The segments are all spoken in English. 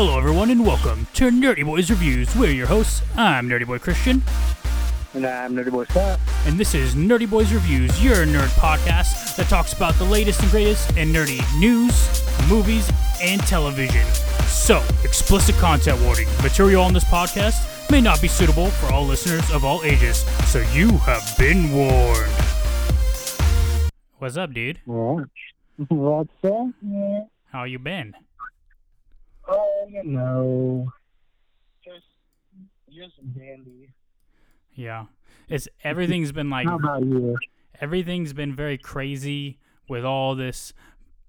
Hello, everyone, and welcome to Nerdy Boys Reviews. We're your hosts. I'm Nerdy Boy Christian, And I'm Nerdy Boy Scott. and this is Nerdy Boys Reviews, your nerd podcast that talks about the latest and greatest in nerdy news, movies, and television. So, explicit content warning material on this podcast may not be suitable for all listeners of all ages, so you have been warned. What's up, dude? What? What's? Yeah. How you been? Oh, you know. Just, just dandy. Yeah. It's everything's been like How about you? everything's been very crazy with all this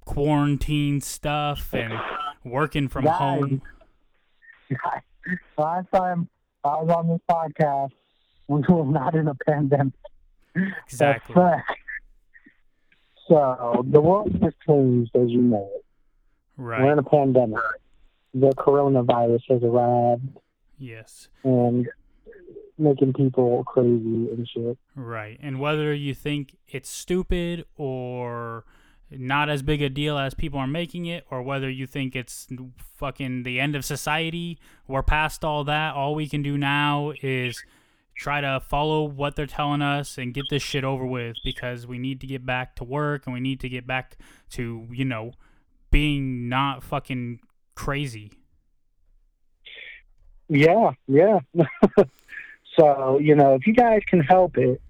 quarantine stuff and working from Guys. home. Last time I was on this podcast, we were not in a pandemic. Exactly. So, the world has changed, as you know. Right. We're in a pandemic. The coronavirus has arrived Yes. and making people crazy and shit. Right. And whether you think it's stupid or not as big a deal as people are making it, or whether you think it's fucking the end of society, we're past all that. All we can do now is try to follow what they're telling us and get this shit over with because we need to get back to work and we need to get back to, you know, being not fucking crazy. Yeah, yeah. so, you know, if you guys can help it,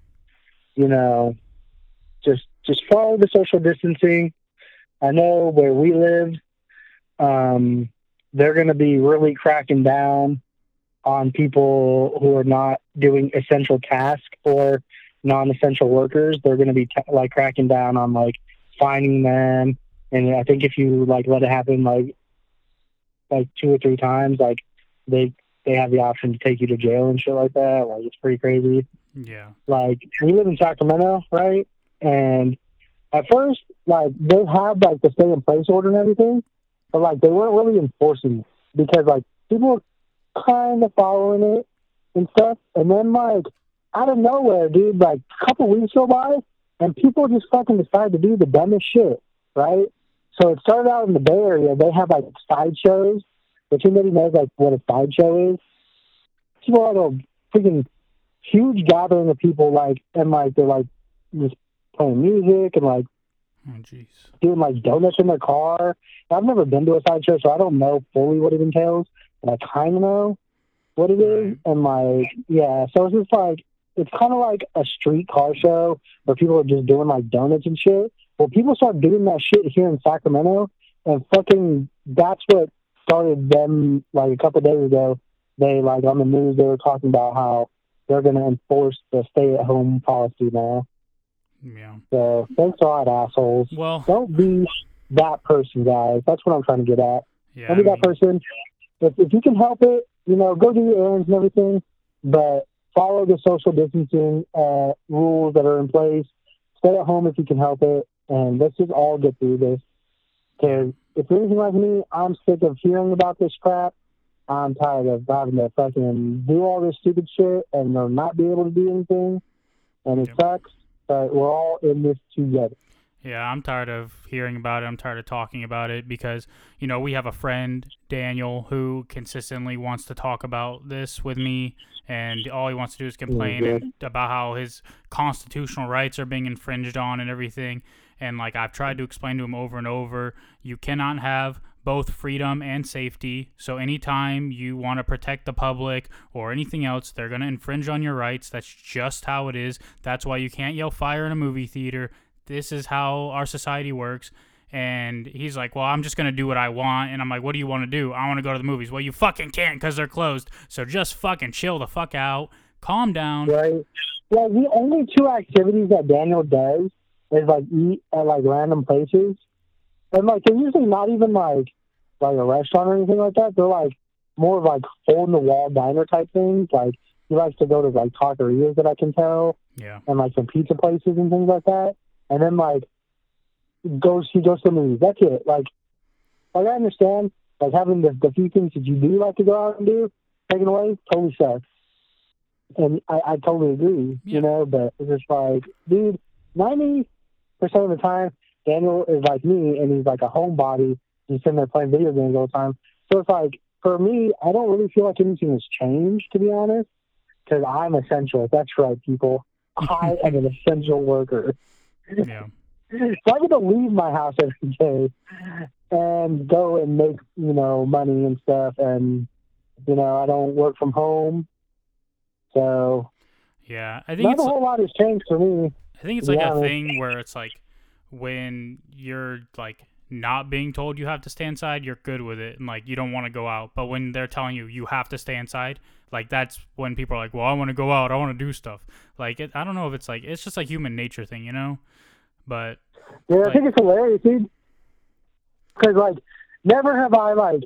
you know, just just follow the social distancing. I know where we live, um, they're going to be really cracking down on people who are not doing essential tasks or non-essential workers. They're going to be t- like cracking down on like finding them, and I think if you like let it happen like like two or three times, like they they have the option to take you to jail and shit like that. Like it's pretty crazy. Yeah. Like we live in Sacramento, right? And at first, like they had like the stay in place order and everything, but like they weren't really enforcing it because like people were kind of following it and stuff. And then like out of nowhere, dude, like a couple weeks go by and people just fucking decide to do the dumbest shit, right? So it started out in the Bay Area. They have like sideshows. If anybody knows like what a sideshow is, people have a freaking huge gathering of people, like and like they're like just playing music and like Oh, jeez. doing like donuts in their car. I've never been to a sideshow, so I don't know fully what it entails, but I kind of know what it is. And like, yeah, so it's just like it's kind of like a street car show where people are just doing like donuts and shit. Well, people start doing that shit here in Sacramento, and fucking that's what started them. Like a couple days ago, they like on the news they were talking about how they're going to enforce the stay-at-home policy now. Yeah. So thanks a lot, assholes. Well, Don't be that person, guys. That's what I'm trying to get at. yeah. Don't I be that mean, person. If, if you can help it, you know, go do your errands and everything, but follow the social distancing uh, rules that are in place. Stay at home if you can help it, and let's just all get through this. Because if you're anything like me, I'm sick of hearing about this crap. I'm tired of having to fucking do all this stupid shit and not be able to do anything, and it Yep. sucks. But we're all in this together. Yeah, I'm tired of hearing about it. I'm tired of talking about it because, you know, we have a friend, Daniel, who consistently wants to talk about this with me. And all he wants to do is mm-hmm. complain good. and- about how his constitutional rights are being infringed on and everything. And, like, I've tried hmm. to explain to him over and over you cannot have both freedom and safety. So, anytime you want to protect the public or anything else, they're going to infringe on your rights. That's just how it is. That's why you can't yell fire in a movie theater this is how our society works. And he's like, well, I'm just going to do what I want. And I'm like, what do you want to do? I want to go to the movies. Well, you fucking can't because they're closed. So just fucking chill the fuck out. Calm down. right? Well, the only two activities that Daniel does is like eat at like random places, and like they're usually not even like like a restaurant or anything like that. They're like more of like hole in the wall diner type things. Like he likes to go to like taquerias that I can tell, Yeah. and like some pizza places and things like that. And then like goes he goes to the movies. That's it. Like like I understand like having the, the few things that you do like to go out and do taken away totally sucks. And I, I totally agree, Yeah. you know, but it's just like, dude, ninety percent of the time Daniel is like me and he's like a homebody. He's sitting there playing video games all the time. So it's like for me, I don't really feel like anything has changed, to be honest, because I'm essential. That's right, people. I am an essential worker. Yeah. So I get to leave my house every day and go and make, you know, money and stuff. And, you know, I don't work from home. So Yeah. I think not it's a whole lot has changed for me. I think it's like a thing where it's like when you're like not being told you have to stay inside, you're good with it and like you don't want to go out. But when they're telling you you have to stay inside, like that's when people are like, "Well, I want to go out. I want to do stuff." Like it, I don't know if it's like it's just a human nature thing, you know? But Yeah, I think it's hilarious, dude. Because, like, never have I, like,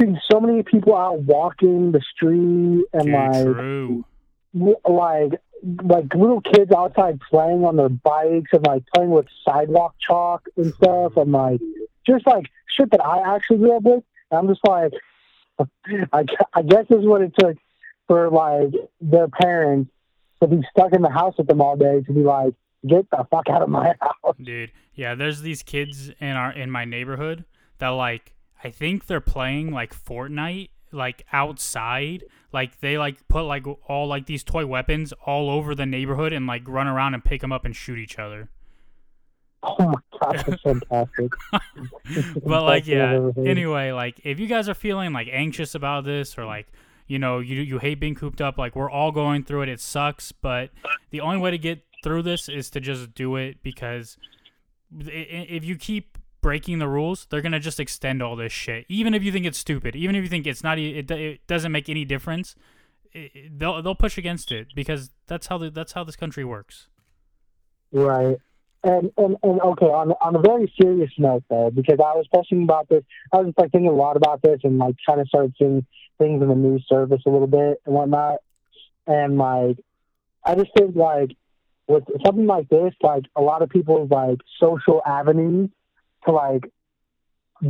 seen so many people out walking the street and, dude, like, true. like like little kids outside playing on their bikes and like playing with sidewalk chalk and stuff and like just like shit that I actually grew up with. And I'm just like, I, I guess this is what it took for like their parents to be stuck in the house with them all day to be like, get the fuck out of my house. Dude, yeah, there's these kids in our in my neighborhood that like I think they're playing like Fortnite like outside. Like they like put like all like these toy weapons all over the neighborhood and like run around and pick them up and shoot each other. Oh my god, that's fantastic. But like Best thing I've yeah, anyway, like if you guys are feeling like anxious about this or like you know you you hate being cooped up, like we're all going through it. It sucks, but the only way to get through this is to just do it because if you keep breaking the rules, they're gonna just extend all this shit. Even if you think it's stupid, even if you think it's not, it, it doesn't make any difference, i i- they'll they'll push against it because that's how the, that's how this country works. Right. And, and and okay, on on a very serious note though, because I was posting about this, I was just like thinking a lot about this and like trying to start seeing things in the news service a little bit and whatnot. And like I just think like with something like this, like a lot of people's like social avenues to like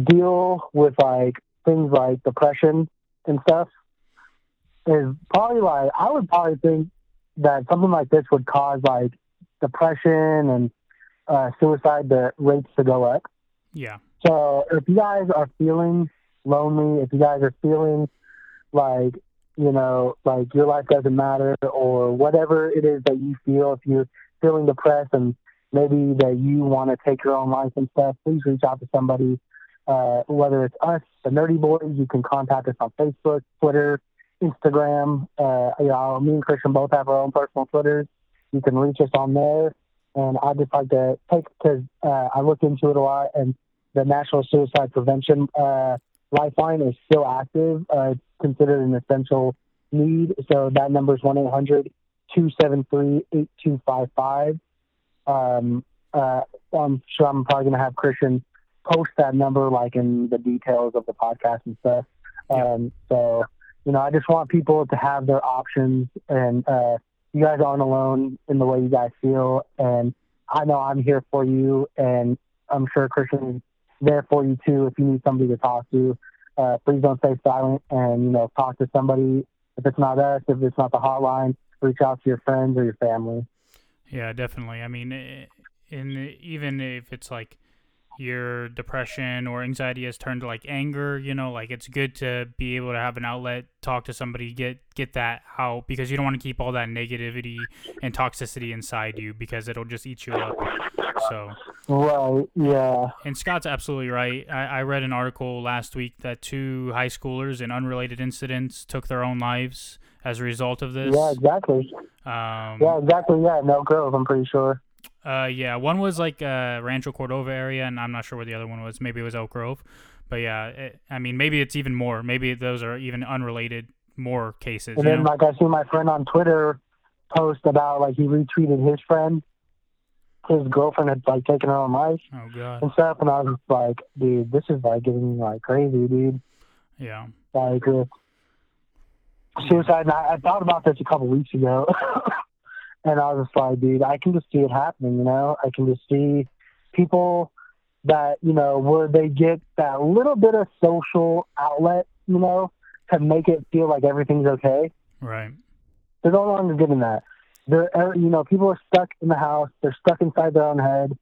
deal with like things like depression and stuff is probably like I would probably think that something like this would cause like depression and uh, suicide the rates to go up. Yeah, So if you guys are feeling lonely, if you guys are feeling like you know like your life doesn't matter or whatever it is that you feel, if you're feeling depressed and maybe that you want to take your own life and stuff, please reach out to somebody. Uh, whether it's us, the Nerdy Boys, you can contact us on Facebook, Twitter, Instagram. Uh, you know, me and Christian both have our own personal Twitters. You can reach us on there. And I just like to take because uh, I look into it a lot, and the National Suicide Prevention uh, Lifeline is still active. Uh, it's considered an essential need. So that number is 1 800 273 8255. Um, uh, I'm sure I'm probably going to have Christian post that number like in the details of the podcast and stuff. Um, so, you know, I just want people to have their options and, uh, you guys aren't alone in the way you guys feel. And I know I'm here for you and I'm sure Christian's there for you too. If you need somebody to talk to, uh, please don't stay silent and, you know, talk to somebody. If it's not us, if it's not the hotline, reach out to your friends or your family. Yeah, definitely. I mean, eh, in even if it's like your depression or anxiety has turned to like anger, you know, like it's good to be able to have an outlet, talk to somebody, get get that out because you don't want to keep all that negativity and toxicity inside you because it'll just eat you up. So, Right. Yeah. and Scott's absolutely right. I, I read an article last week that two high schoolers in unrelated incidents took their own lives as a result of this. Yeah, exactly. Um, Yeah, exactly. Yeah, no Grove, I'm pretty sure. Uh, yeah, one was like uh, Rancho Cordova area, and I'm not sure where the other one was. Maybe it was Elk Grove, but yeah, it, I mean, maybe it's even more. Maybe those are even unrelated, more cases. And then, know? like, I see my friend on Twitter post about, like, he retweeted his friend. His girlfriend had, like, taken her own life oh god, and stuff. And I was like, dude, this is, like, getting, me, like, crazy, dude. yeah, Like, with suicide. And I, I thought about this a couple weeks ago. and I was just like, dude, I can just see it happening, you know? I can just see people that, you know, where they get that little bit of social outlet, you know, to make it feel like everything's okay. right, They're no longer getting that. They're, you know, people are stuck in the house. They're stuck inside their own head,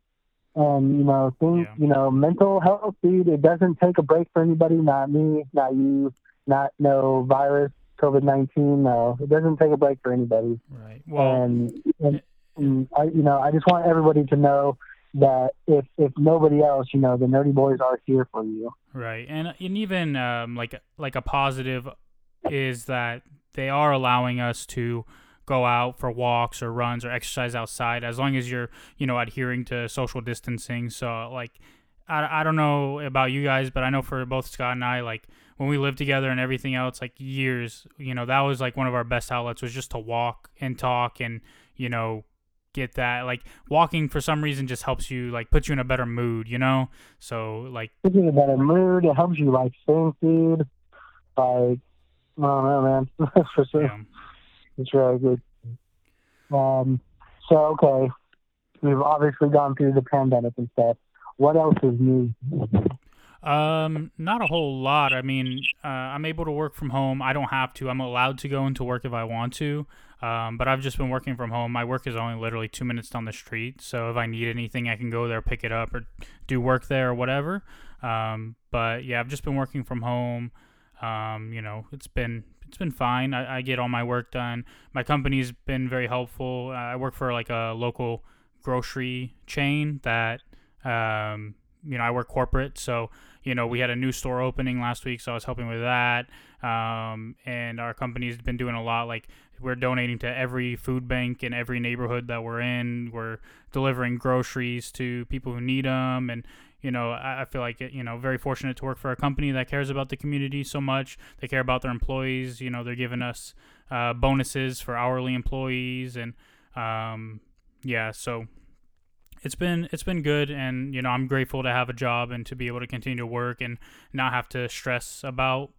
And you know, things, Yeah. you know, mental health, dude. It doesn't take a break for anybody. Not me, not you, not no virus, COVID nineteen. No, it doesn't take a break for anybody. Right. Well, and, and, and I, you know, I just want everybody to know that if if nobody else, you know, the Nerdy Boys are here for you. Right, and and even um, like like a positive is that they are allowing us to go out for walks or runs or exercise outside as long as you're you know adhering to social distancing. So like I, I don't know about you guys, but I know for both Scott and I, like when we lived together and everything else, like years, you know, that was like one of our best outlets was just to walk and talk and you know get that like walking for some reason just helps you like puts you in a better mood, you know. So like Gives you a better mood. It helps you like think, dude. Like, I don't know, man. for sure. yeah. It's really good. Um, so okay, we've obviously gone through the pandemic and stuff. What else is new? Um, not a whole lot. I mean, uh, I'm able to work from home. I don't have to. I'm allowed to go into work if I want to. Um, but I've just been working from home. My work is only literally two minutes down the street. So if I need anything, I can go there, pick it up, or do work there or whatever. Um, but yeah, I've just been working from home. Um, you know, it's been it's been fine. I, I get all my work done. My company's been very helpful. I work for like a local grocery chain that um, you know I work corporate, so you know we had a new store opening last week, so I was helping with that. Um, and our company's been doing a lot. Like we're donating to every food bank in every neighborhood that we're in. We're delivering groceries to people who need them, and you know I, I feel like you know very fortunate to work for a company that cares about the community so much. They care about their employees. You know they're giving us uh, bonuses for hourly employees, and um, yeah, so it's been it's been good and you know I'm grateful to have a job and to be able to continue to work and not have to stress about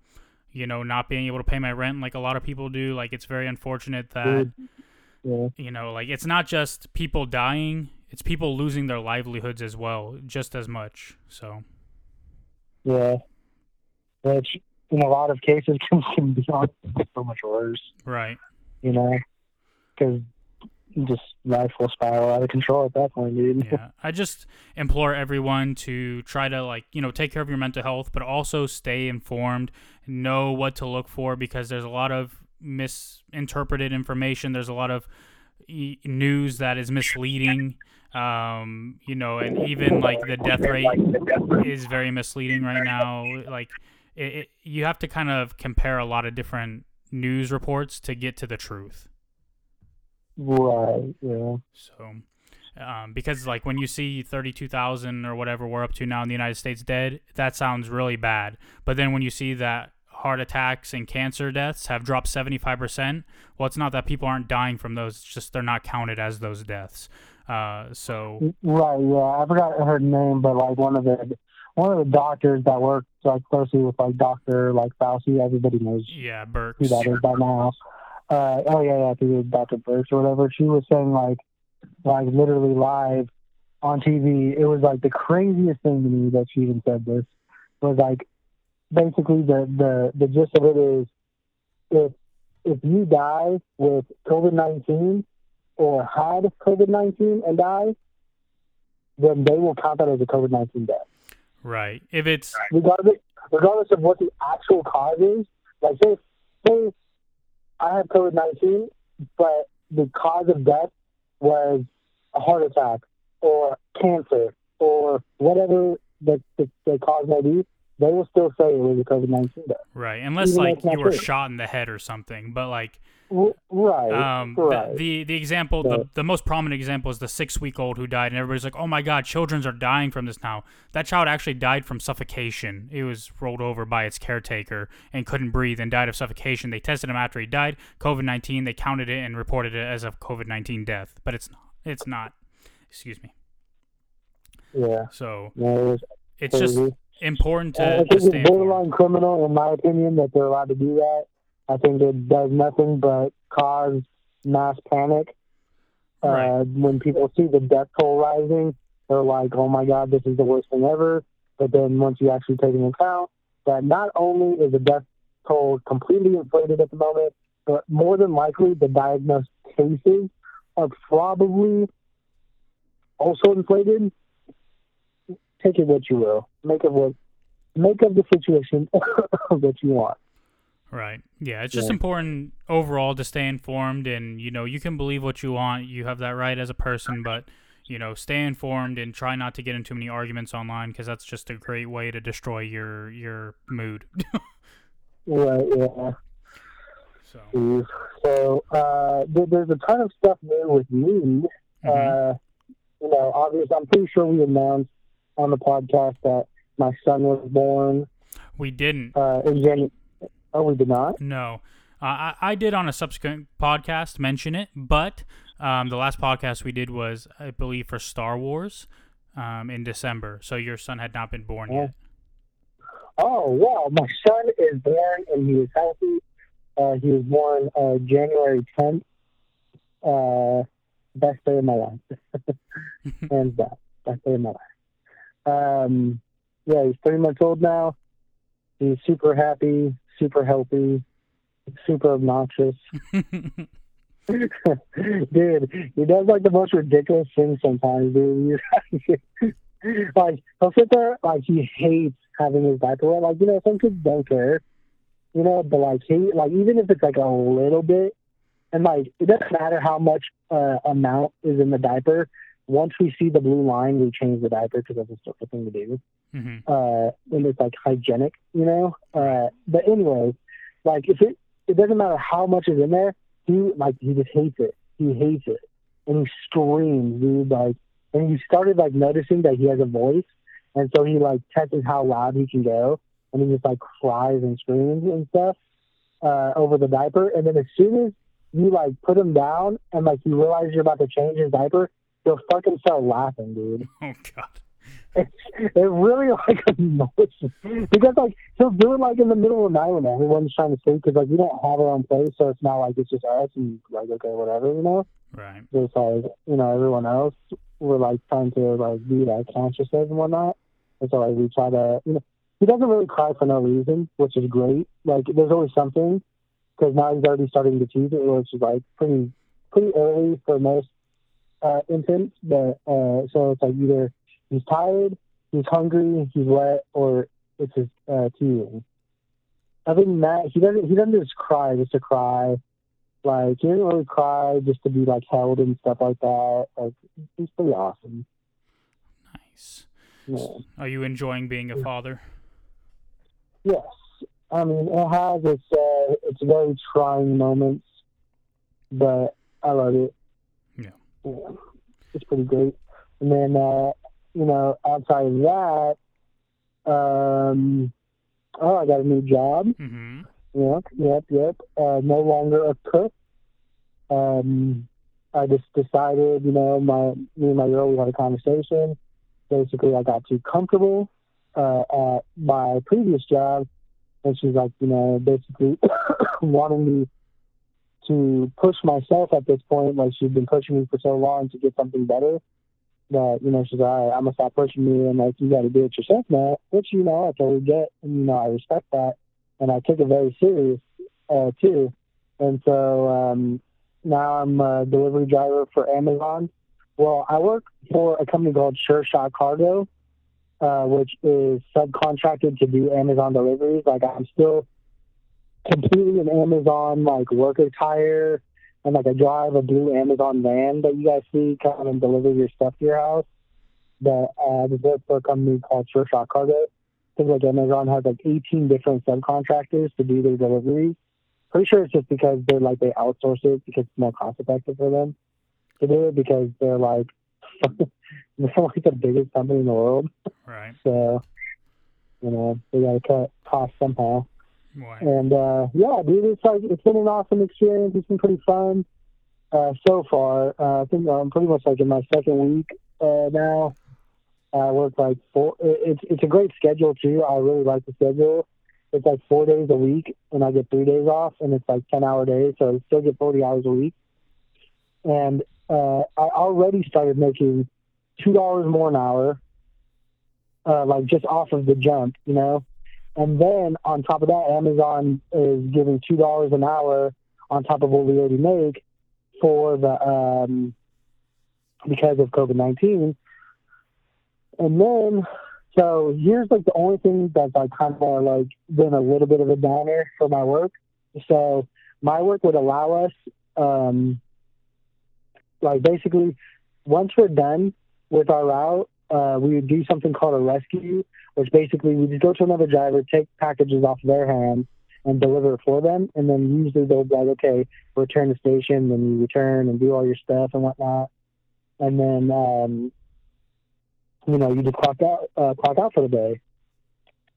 you know not being able to pay my rent like a lot of people do. Like it's very unfortunate that Yeah. you know like it's not just people dying it's people losing their livelihoods as well just as much so. Yeah. Which in a lot of cases can, can be so much worse, right. You know, because just life will spiral out of control at that point, dude. yeah. I just implore everyone to try to like you know take care of your mental health but also stay informed know what to look for because there's a lot of misinterpreted information. There's a lot of e- news that is misleading um you know and even like the death rate is very misleading right now. Like it, it, you have to kind of compare a lot of different news reports to get to the truth Right. Yeah. so, um, because like when you see 32,000 or whatever we're up to now in the United States dead, that sounds really bad. But then when you see that heart attacks and cancer deaths have dropped 75%, well, it's not that people aren't dying from those, it's just they're not counted as those deaths. Uh, so, Right. Yeah. I forgot her name, but like one of the one of the doctors that works like closely with like Doctor like Fauci. Everybody knows yeah, who Birx. that is by now. Uh, oh yeah, yeah, through Dr. Birx or whatever. She was saying like, like literally live on TV. It was like the craziest thing to me that she even said this was like, basically the the the gist of it is, if if you die with COVID nineteen or had COVID nineteen and die, then they will count that as a COVID nineteen death Right. If it's, regardless regardless of what the actual cause is. Like say say I have COVID nineteen, but the cause of death was a heart attack or cancer or whatever the the, the cause may be, they will still say it was a COVID nineteen death. right. Unless Even like you were shot in the head or something. But like, Right. Um, the- right. the, the example, the, But- the most prominent example is the six week old who died, and everybody's like, "Oh my God, children are dying from this now." That child actually died from suffocation. It was rolled over by its caretaker and couldn't breathe and died of suffocation. They tested him after he died, COVID nineteen. They counted it and reported it as a COVID nineteen death, but it's not. It's not. Excuse me. yeah. So Yeah, it it's just crazy. important Uh, I to, think to it's stay informed. borderline criminal, in my opinion, that they're allowed to do that. I think it does nothing but cause mass panic. Right. Uh, when people see the death toll rising, they're like, "Oh my God, this is the worst thing ever." But then once you actually take into account that not only is the death toll completely inflated at the moment, but more than likely the diagnosed cases are probably also inflated. take it what you will. Make of what make of the situation what you want. Right. Yeah, it's just Yeah. important overall to stay informed and you know, you can believe what you want. You have that right as a person, but you know, stay informed and try not to get into many arguments online because that's just a great way to destroy your your mood. Right, yeah. so, So uh, there, there's a ton of stuff new with me. mhm. Uh, you know, obviously, I'm pretty sure we announced on the podcast that my son was born we didn't. uh, in January. Oh, we did not. No. Uh, I, I did on a subsequent podcast mention it, but um, the last podcast we did was, I believe, for Star Wars um, in December. So your son had not been born yet. Oh, wow. My son is born and he is healthy. Uh, he was born uh, January 10th. Uh, best day of my life. Hands down. Best day of my life. Um, yeah, he's three months old now. He's super happy, super healthy, super obnoxious. dude, he does like the most ridiculous things sometimes, dude. like he'll sit there like he hates having his diaper wet. Like, you know, some kids don't care. You know, but like he like even if it's like a little bit and like it doesn't matter how much uh, amount is in the diaper, once we see the blue line we change the diaper because that's a stupid thing to do hmm uh, and it's like hygienic, you know. Uh, but anyway, like if it it doesn't matter how much is in there, he like he just hates it. He hates it, and he screams, dude. Like, and he started like noticing that he has a voice, and so he like tests how loud he can go, and he just like cries and screams and stuff uh, over the diaper. And then as soon as you like put him down and like you realize you're about to change his diaper, he'll fucking start laughing, dude Oh, God. it really like annoys me because like he'll do it like in the middle of the night when everyone's trying to sleep because like we don't have our own place, so it's not like it's just us and like okay whatever you know. Right. Just like you know everyone else, we're like trying to like be like conscious of and whatnot, and so like we try to you know he doesn't really cry for no reason, which is great. Like there's always something because now he's already starting to tease it, which is like pretty pretty early for most uh, infants, but uh, so it's like either he's tired, he's hungry, he's wet, or it's his uh, teething. Other than that, he doesn't he doesn't just cry just to cry. Like he doesn't really cry just to be like held and stuff like that. Like he's pretty awesome. Nice. Yeah. Are you enjoying being a father? Yes, I mean it has its uh, its very trying moments, but I love it. Yeah. it's pretty great. And then uh, you know, outside of that, um, oh, I got a new job. Mm-hmm. Yep, yep, yep. Uh, no longer a cook. Um, I just decided, you know, my me and my girl we had a conversation. Basically, I got too comfortable uh, at my previous job, and she's like, you know, basically wanting me to push myself at this point. Like she's been pushing me for so long to get something better. That you know, she's like, all right, I'm gonna stop pushing me, and like you got to do it yourself now. Which you know, I totally get, and you know, I respect that and I took it very serious uh, too. And so um, now I'm a delivery driver for Amazon. Well, I work for a company called Sure Shot Cargo, uh, which is subcontracted to do Amazon deliveries. Like I'm still completely an Amazon like work attire, and like I drive a blue Amazon van that you guys see come and deliver your stuff to your house. But uh, work for a company called Sure Shot Cargo I think like Amazon has like 18 different subcontractors to do their deliveries. Pretty sure it's just because they're like they outsource it because it's more cost effective for them to do it because they're like they're like the biggest company in the world. Right. So you know they got to cut costs somehow. And uh, yeah, dude, it's like it's been an awesome experience. It's been pretty fun uh, so far. Uh, I think I'm pretty much like in my second week uh, now. I work like four. It's it's a great schedule too. I really like the schedule. It's like four days a week, and I get three days off, and it's like ten hour days, so I still get forty hours a week. And uh, I already started making two dollars more an hour, uh, like just off of the jump, you know. And then on top of that, Amazon is giving two dollars an hour on top of what we already make for the um, because of COVID nineteen. And then So here's like the only thing that's like kind of like been a little bit of a downer for my work. So my work would allow us, um, like basically, once we're done with our route, uh, we would do something called a rescue, which basically we just go to another driver, take packages off their hands, and deliver it for them. And then usually they'll be like, okay, return to station, then you return and do all your stuff and whatnot. And then, um, you know, you just clock out, uh, clock out for the day.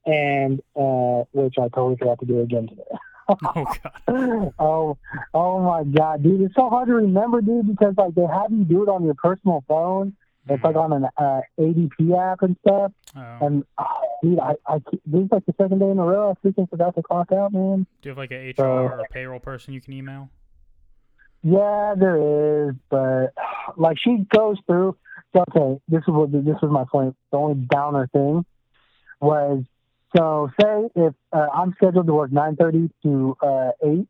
And, uh, which I totally forgot to do again today. Oh god. oh, oh my God, dude! It's so hard to remember, dude, because like they have you do it on your personal phone. It's like on an uh, ADP app and stuff. Oh. And oh, dude, I, I this is like the second day in a row I freaking forgot to clock out, man. Do you have like a HR So- or a payroll person you can email? Yeah, there is, but like she goes through. So, okay, this is what this was my point. The only downer thing was so say if uh, I'm scheduled to work nine thirty to uh, eight,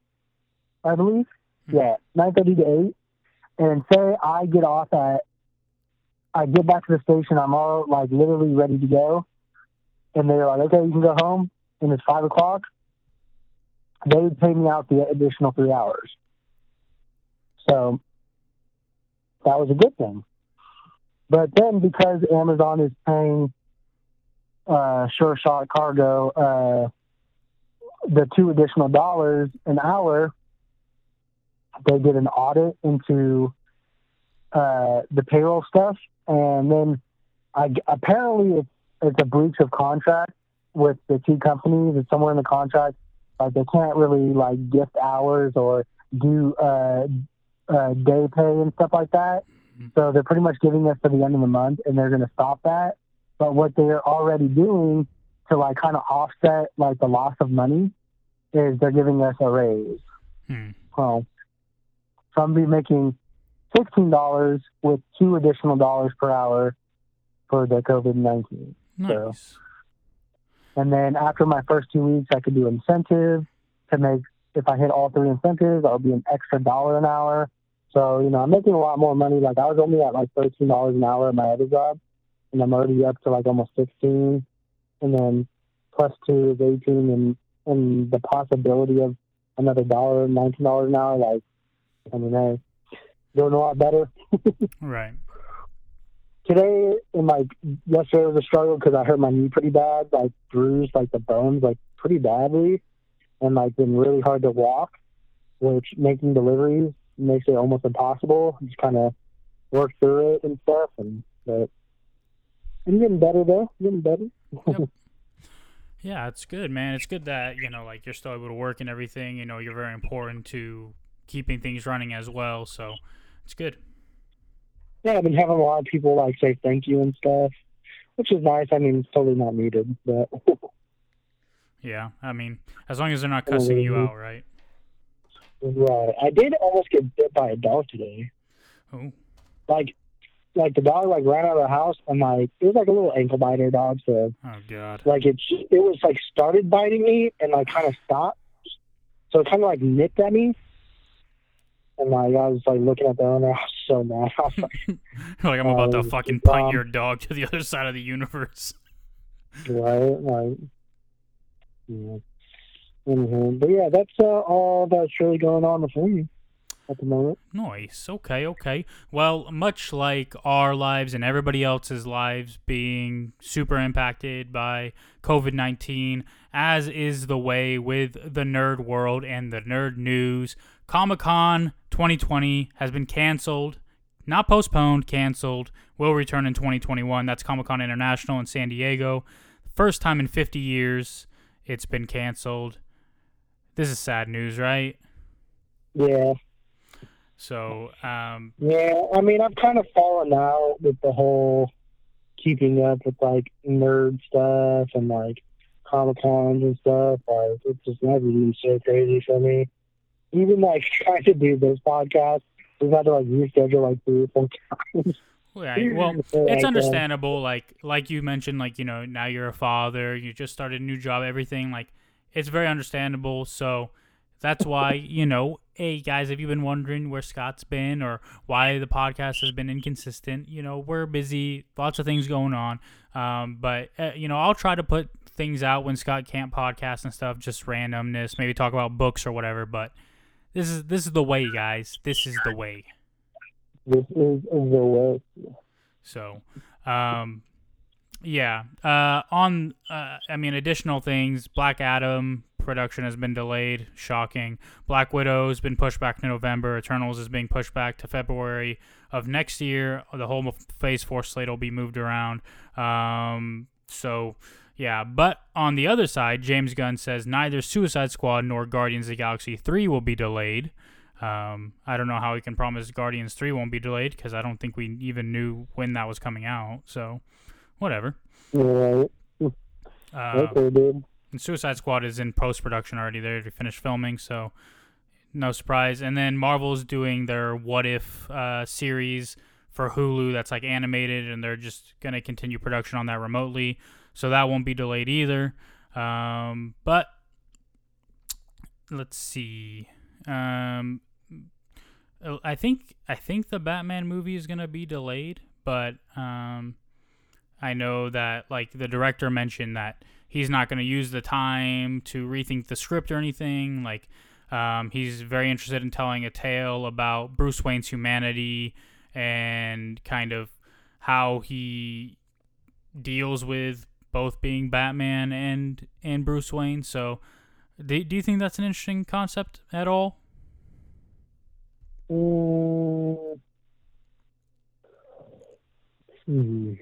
I believe. Hmm. Yeah, nine thirty to eight, and say I get off at, I get back to the station. I'm all like literally ready to go, and they're like, okay, you can go home, and it's five o'clock. They would pay me out the additional three hours. So that was a good thing. But then because Amazon is paying uh, Sure Shot Cargo uh, the two additional dollars an hour, they did an audit into uh, the payroll stuff, and then I, apparently it's, it's a breach of contract with the two companies. It's somewhere in the contract, like they can't really like gift hours or do uh, uh, day pay and stuff like that. Mhm. So they're pretty much giving us to the end of the month, and they're going to stop that. But what they're already doing to like kind of offset like the loss of money is they're giving us a raise. Hmm. So, so I'm be making sixteen dollars with two additional dollars per hour for the COVID nineteen. So- Nice. And then after my first two weeks, I could do incentive to make, if I hit all three incentives, I'll be an extra dollar an hour. So, you know, I'm making a lot more money. Like I was only at like $13 an hour at my other job and I'm already up to like almost 16 and then plus two is 18 and, and the possibility of another dollar, $19 an hour, like, I mean, hey, doing a lot better Right. today and like yesterday was a struggle because I hurt my knee pretty bad, like bruised like the bones like pretty badly, and like been really hard to walk, which making deliveries makes it almost impossible. Just kind of work through it and stuff, and but I'm getting better though. Getting better. Yeah, it's good, man. It's good that, you know, like you're still able to work and everything. You know, you're very important to keeping things running as well. So it's good. Yeah, I've been having a lot of people like say thank you and stuff, which is nice. I mean, it's totally not needed, but Yeah. I mean, as long as they're not cussing you out, right? right. I did almost get bit by a dog today. Oh, like like the dog like ran out of the house and like it was like a little ankle biter dog so oh God. like it it was like started biting me and like kind of stopped so it kind of like nipped at me and like I was like looking at the owner I was so mad I was like like I'm about to Um, fucking punt um, your dog to the other side of the universe. right like yeah Anywho, but yeah that's uh, all that's really going on with me at the moment Nice. Okay, okay. Well, much like our lives and everybody else's lives being super impacted by COVID 19, as is the way with the nerd world and the nerd news, Comic Con 2020 has been canceled. Not postponed, canceled. Will return in 2021. That's Comic Con International in San Diego. First time in 50 years it's been canceled. This is sad news, right? yeah So, um, Yeah, I mean, I've kind of fallen out with the whole keeping up with like nerd stuff and like comic cons and stuff. Like, it's just never been so crazy for me. Even like trying to do this podcast, we've had to like reschedule like three or four times. Right. Well, it's uh, understandable. Like, like you mentioned, like you know, now you're a father, you just started a new job, everything. Like, it's very understandable. So, that's why you know, hey guys, have you've been wondering where Scott's been or why the podcast has been inconsistent? You know, we're busy, lots of things going on. Um, but uh, you know, I'll try to put things out when Scott can't podcast and stuff, just randomness, maybe talk about books or whatever. But this is this is the way, guys. This is the way. This is the way. So, um, yeah. Uh, on, uh, I mean, additional things. Black Adam production has been delayed. Shocking. Black Widow has been pushed back to November. Eternals is being pushed back to February of next year. The whole Phase Four slate will be moved around. Um, so. Yeah, but on the other side, James Gunn says neither Suicide Squad nor Guardians of the Galaxy 3 will be delayed. Um, I don't know how he can promise Guardians 3 won't be delayed because I don't think we even knew when that was coming out. So, whatever. Right. Uh, okay, dude. and Suicide Squad is in post production already. They already finished filming, so no surprise. And then Marvel's doing their What If uh, series for Hulu that's like animated, and they're just going to continue production on that remotely. So that won't be delayed either. Um, but let's see. Um, I think I think the Batman movie is gonna be delayed, but um, I know that like the director mentioned that he's not gonna use the time to rethink the script or anything. Like, um, he's very interested in telling a tale about Bruce Wayne's humanity and kind of how he deals with both being Batman and and Bruce Wayne. So, do, do you think that's an interesting concept at all? Mm. Hmm.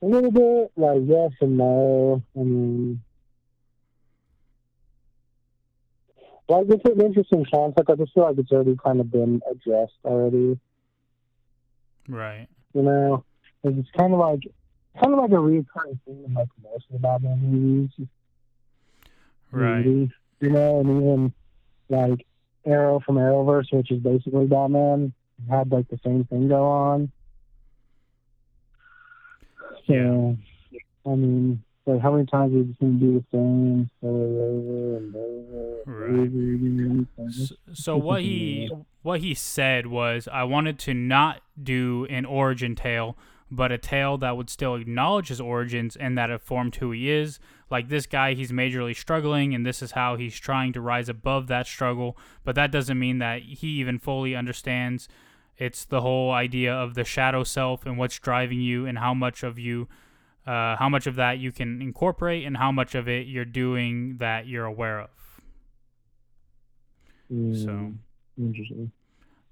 A little bit, like yes and no. I mean, like it's an interesting concept. I just feel like it's already kind of been addressed already. Right. You know, it's kind of like kind of like a recurring thing in like most of the Batman movies. Right. movies, you know, and even like Arrow from Arrowverse, which is basically Batman, had like the same thing go on. So, Yeah. I mean, like how many times are you just gonna do the same over and over? and Right. over? Like, So, so what he what he said was, I wanted to not do an origin tale, but a tale that would still acknowledge his origins and that it formed who he is. Like this guy, he's majorly struggling, and this is how he's trying to rise above that struggle. But that doesn't mean that he even fully understands. It's the whole idea of the shadow self and what's driving you, and how much of you, uh, how much of that you can incorporate, and how much of it you're doing that you're aware of. mm, So. interesting.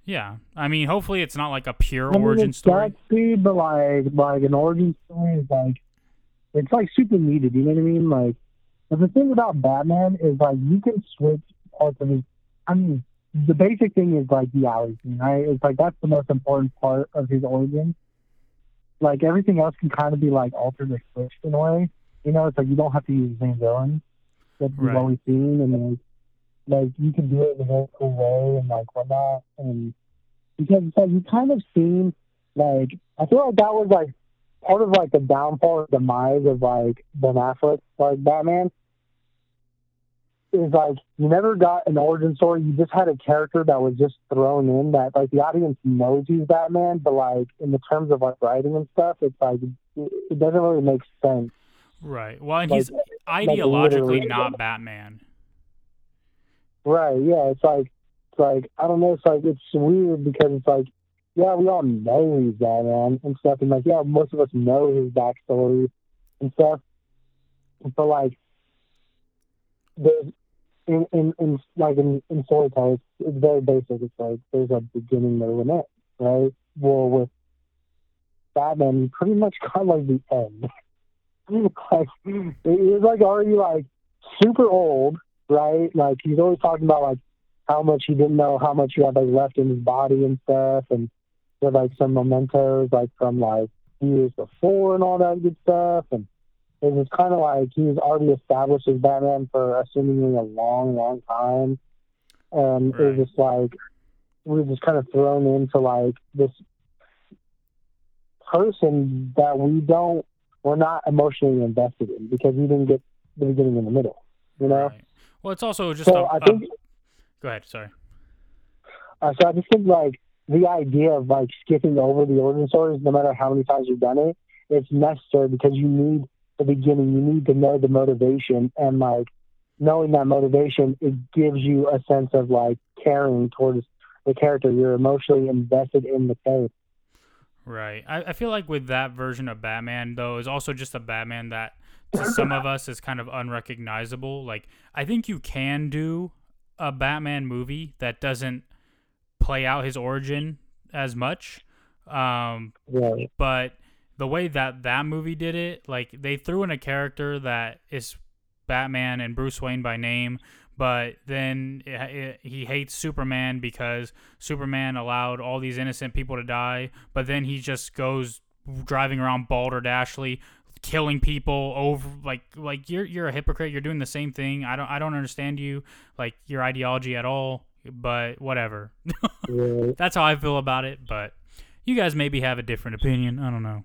Yeah, I mean, hopefully it's not like a pure I mean, origin it's story. but like like an origin story is like it's like super needed. You know what I mean? Like, but the thing about Batman is like you can switch parts of his. I mean, the basic thing is like the alley scene, right? It's like that's the most important part of his origin. Like everything else can kind of be like altered or switched in a way. You know, it's like you don't have to use the same villain that you've Right. always seen, and like, like you can do it in a very cool way and like whatnot. And because it's like you kind of seem like I feel like that was like part of like the downfall or demise of like Ben Affleck like Batman is like you never got an origin story. You just had a character that was just thrown in that like the audience knows he's Batman, but like in the terms of like writing and stuff, it's like it, it doesn't really make sense. Right. Well, and Like- he's ideologically literally- not Batman. Right? Yeah. It's like it's like I don't know. It's like it's weird because it's like yeah, we all know he's Batman and stuff, and like yeah, most of us know his backstory and stuff. But like there's in in, in like in, in storytelling, it's, it's very basic. It's like there's a beginning, middle, and end, right? Well, with Batman, you pretty much got like the end. like it is like already like super old, right? Like he's always talking about like how much he didn't know how much he had like left in his body and stuff, and with like some mementos like from like years before and all that good stuff, and it was kind of like he was already established as Batman for assumingly a long, long time, and it Right. was just like we were just kind of thrown into like this person that we don't, we're not emotionally invested in because we didn't get the beginning and the middle, you know. Right. Well, it's also just So a, I a- think Go ahead. Sorry. Uh, so I just think like the idea of like skipping over the origin stories, no matter how many times you've done it, it's necessary because you need the beginning. You need to know the motivation, and like knowing that motivation, it gives you a sense of like caring towards the character. You're emotionally invested in the character. Right. I, I feel like with that version of Batman though is also just a Batman that to some of us is kind of unrecognizable. Like I think you can do a Batman movie that doesn't play out his origin as much. Um, Right. but the way that that movie did it, like they threw in a character that is Batman and Bruce Wayne by name, but then it, it, he hates Superman because Superman allowed all these innocent people to die, but then he just goes driving around balderdashly killing people over like like you're you're a hypocrite. You're doing the same thing. I don't i don't understand you like your ideology at all but whatever. That's how i feel about it but you guys maybe have a different opinion. I don't know.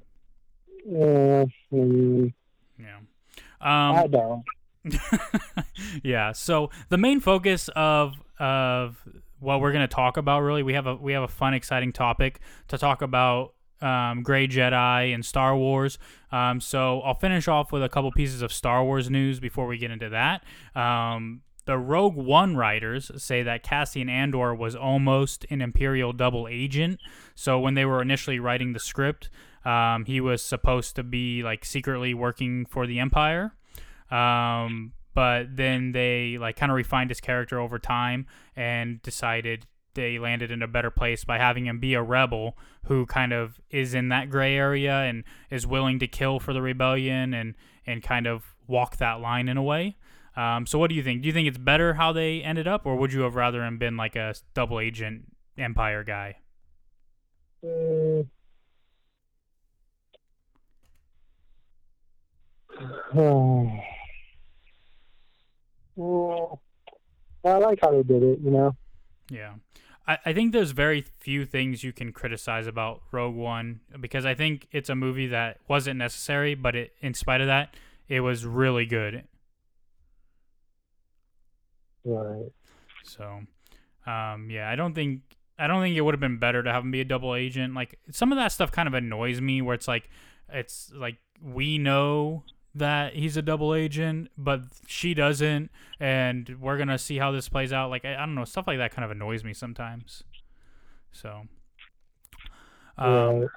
Yeah I um don't. yeah so the main focus of of what we're going to talk about really we have a we have a fun exciting topic to talk about um, Gray Jedi and Star Wars. Um, so I'll finish off with a couple pieces of Star Wars news before we get into that. Um, the Rogue One writers say that Cassian Andor was almost an Imperial double agent. So when they were initially writing the script, um, he was supposed to be like secretly working for the Empire. Um, but then they like kind of refined his character over time and decided they landed in a better place by having him be a rebel who kind of is in that gray area and is willing to kill for the rebellion and and kind of walk that line in a way. Um, so what do you think? Do you think it's better how they ended up, or would you have rather him been like a double agent Empire guy? Hmm. Well, I like how they did it, you know. Yeah. I, I think there's very few things you can criticize about Rogue One because I think it's a movie that wasn't necessary, but it, in spite of that, it was really good. Right. So, um, yeah, I don't think I don't think it would have been better to have him be a double agent. Like some of that stuff kind of annoys me, where it's like it's like we know that he's a double agent, but she doesn't, and we're gonna see how this plays out. Like I, I don't know, stuff like that kind of annoys me sometimes. So, um, right.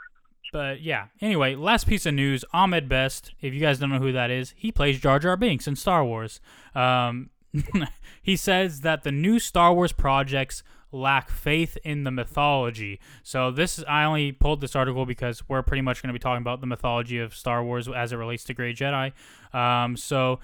but yeah. Anyway, last piece of news: Ahmed Best. If you guys don't know who that is, he plays Jar Jar Binks in Star Wars. Um, he says that the new Star Wars projects lack faith in the mythology. So this is, I only pulled this article because we're pretty much going to be talking about the mythology of Star Wars as it relates to Grey Jedi. Um, so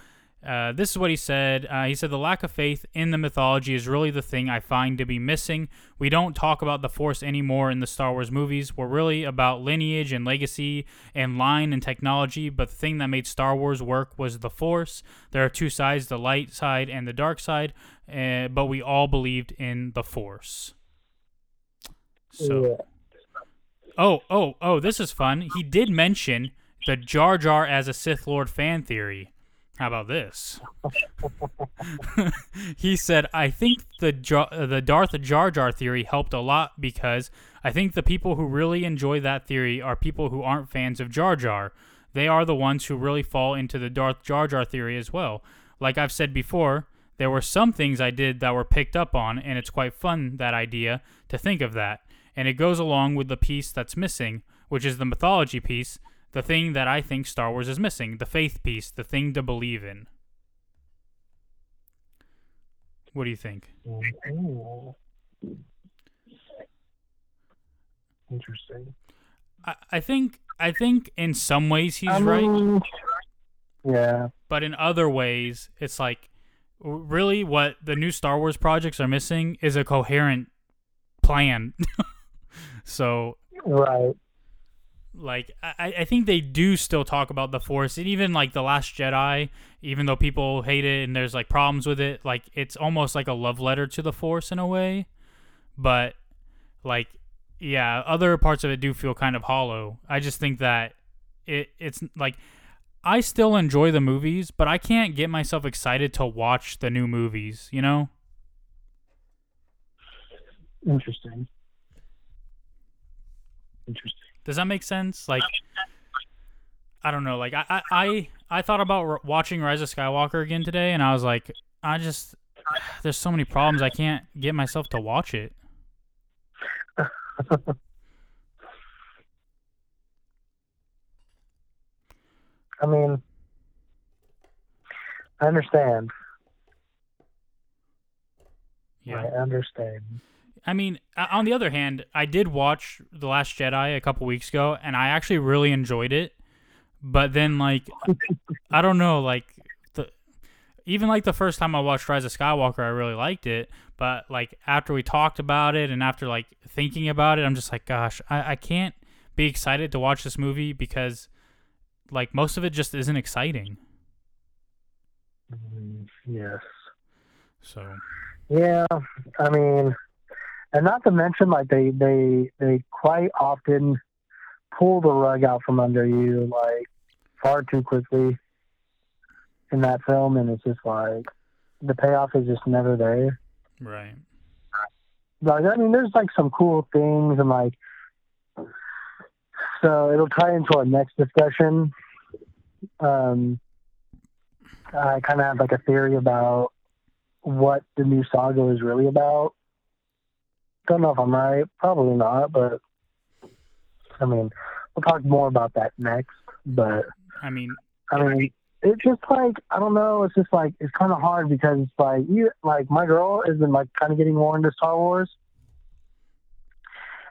uh, this is what he said. Uh, he said the lack of faith in the mythology is really the thing I find to be missing. We don't talk about the Force anymore in the Star Wars movies. We're really about lineage and legacy and line and technology. But the thing that made Star Wars work was the Force. There are two sides: the light side and the dark side. Uh, but we all believed in the Force. So. yeah. Oh, oh, oh, this is fun. He did mention the Jar Jar as a Sith Lord fan theory. How about this? he said, "I think the the Darth Jar Jar theory helped a lot because I think the people who really enjoy that theory are people who aren't fans of Jar Jar. They are the ones who really fall into the Darth Jar Jar theory as well. Like I've said before, there were some things I did that were picked up on, and it's quite fun that idea to think of that. And it goes along with the piece that's missing, which is the mythology piece, the thing that I think Star Wars is missing, the faith piece, the thing to believe in. What do you think? Mm. Interesting. I, I think I think in some ways he's I right, Yeah. but in other ways it's like really what the new Star Wars projects are missing is a coherent plan. so Right. Like I, I think they do still talk about the force and even like the last jedi even though people hate it and there's like problems with it like it's almost like a love letter to the force in a way but like yeah other parts of it do feel kind of hollow i just think that it it's like i still enjoy the movies but i can't get myself excited to watch the new movies you know Interesting. Interesting. Does that make sense? Like, I don't know. Like, I, I, I, I thought about r- watching Rise of Skywalker again today, and I was like, I just, there's so many problems. I can't get myself to watch it. I mean, I understand. Yeah. I understand. I mean, on the other hand, I did watch The Last Jedi a couple weeks ago, and I actually really enjoyed it. But then, like, I don't know, like the even like the first time I watched Rise of Skywalker, I really liked it. But like after we talked about it, and after like thinking about it, I'm just like, gosh, I, I can't be excited to watch this movie because like most of it just isn't exciting. Mm, Yes. So Yeah, I mean, and not to mention, like they they they quite often pull the rug out from under you, like far too quickly in that film, and it's just like the payoff is just never there. right, Like, I mean, there's like some cool things, and like, so it'll tie into our next discussion. Um, I kind of have like a theory about what the new saga is really about. Don't know if I'm right. Probably not, but I mean, we'll talk more about that next. But I mean, I mean, it's just like I don't know. It's just like it's kind of hard because it's like you like my girl has been like kind of getting more into Star Wars,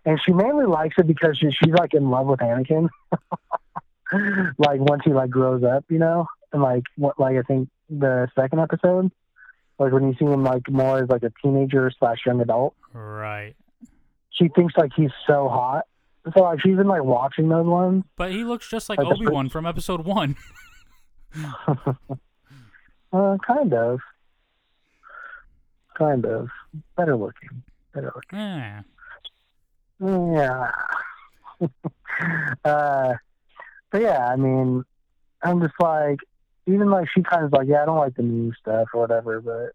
and she mainly likes it because she, she's like in love with Anakin. like once he like grows up, you know, and like what like I think the second episode, like when you see him like more as like a teenager slash young adult, right. she thinks like he's so hot. So like she's been like watching those ones. But he looks just like Like Obi Wan from Episode One. uh, kind of. Kind of. Better looking. Better looking. yeah. Yeah. uh, but yeah, I mean, I'm just like, even like she kind of like, yeah, I don't like the new stuff or whatever, but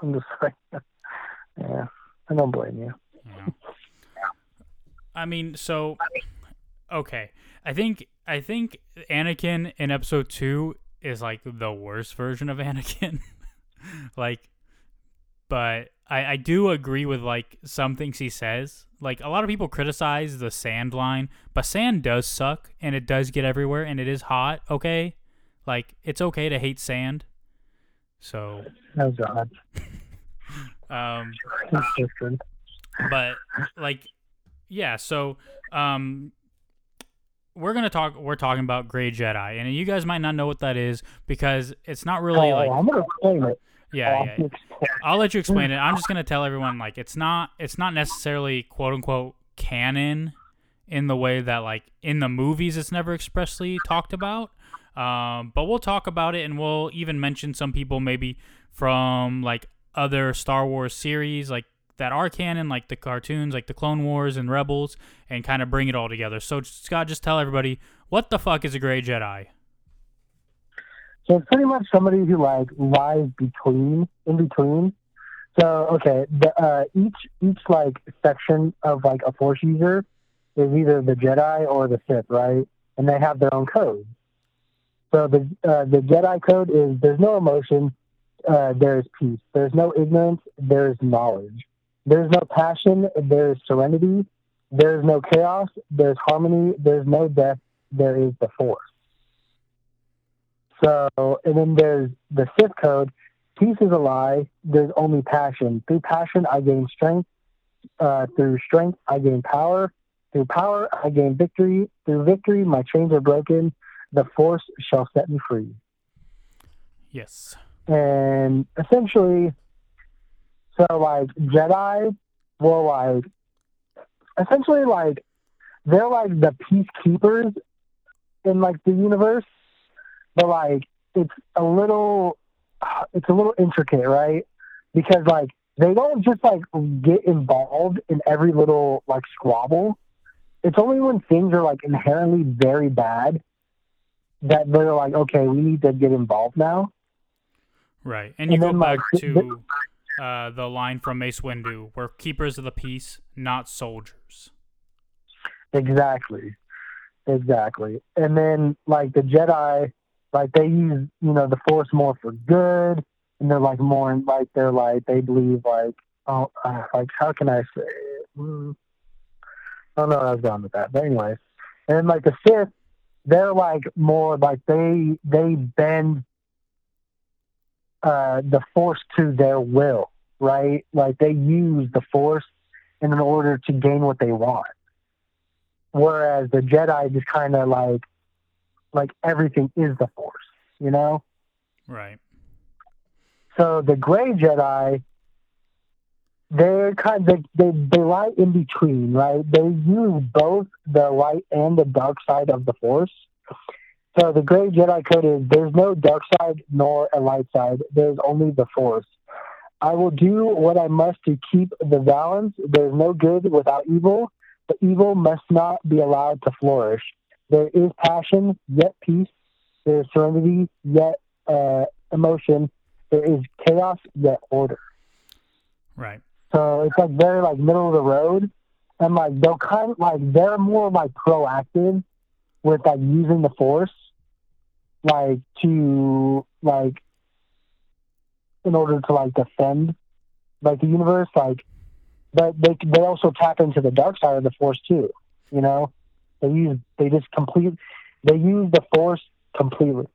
I'm just like, yeah, I don't blame you. Yeah. I mean, so okay. I think I think Anakin in episode 2 is like the worst version of Anakin. like but I I do agree with like some things he says. Like a lot of people criticize the sand line, but sand does suck and it does get everywhere and it is hot, okay? Like it's okay to hate sand. So, Oh God, um different. but like yeah so um we're gonna talk we're talking about gray jedi and you guys might not know what that is because it's not really oh, like I'm gonna explain it. yeah, Oh, yeah i'll let you explain it i'm just gonna tell everyone like it's not it's not necessarily quote unquote canon in the way that like in the movies it's never expressly talked about um but we'll talk about it and we'll even mention some people maybe from like other star wars series like that are canon like the cartoons like the clone wars and rebels and kind of bring it all together so scott just tell everybody what the fuck is a gray jedi So it's pretty much somebody who like lies between, in between. So okay, the, uh, each each like section of like a Force user is either the Jedi or the Sith, right? And they have their own code. So the uh, the Jedi code is there's no emotion, uh, there's peace. There's no ignorance, there's knowledge. There's no passion, there's serenity. There's no chaos, there's harmony. There's no death, there is the Force. So, and then there's the Sith code. Peace is a lie. There's only passion. Through passion, I gain strength. Uh, through strength, I gain power. Through power, I gain victory. Through victory, my chains are broken. The Force shall set me free. yes And essentially, so like Jedi were like, essentially like, they're like the peacekeepers in like the universe, but like it's a little, uh, it's a little intricate, right? Because like they don't just like get involved in every little like squabble. It's only when things are like inherently very bad that they're like, okay, we need to get involved now. right and you go back like, to uh, the line from Mace Windu, "We're keepers of the peace, not soldiers." Exactly. Exactly. And then like the Jedi, like they use, you know, the force more for good and they're like more like they're like they believe like oh uh, like how can I say it? Mm, I don't know where I was going with that. But anyways. And like the Sith, they're like more like they they bend uh the force to their will, right? Like they use the force in order to gain what they want whereas the Jedi just kind of like like everything is the Force, you know. Right. So the Gray Jedi, they're kind of they, they they lie in between, right? They use both the light and the dark side of the Force. So the Gray Jedi code is there's no dark side nor a light side. There's only the Force. I will do what I must to keep the balance. There's no good without evil but evil must not be allowed to flourish. There is passion, yet peace. There is serenity, yet uh, emotion. There is chaos, yet order. Right. So it's like very like middle of the road, and like they'll kind of like they're more like proactive with like using the force, like to like in order to like defend like the universe, like but they they also tap into the dark side of the force too. You know, they use they just complete they use the force completely.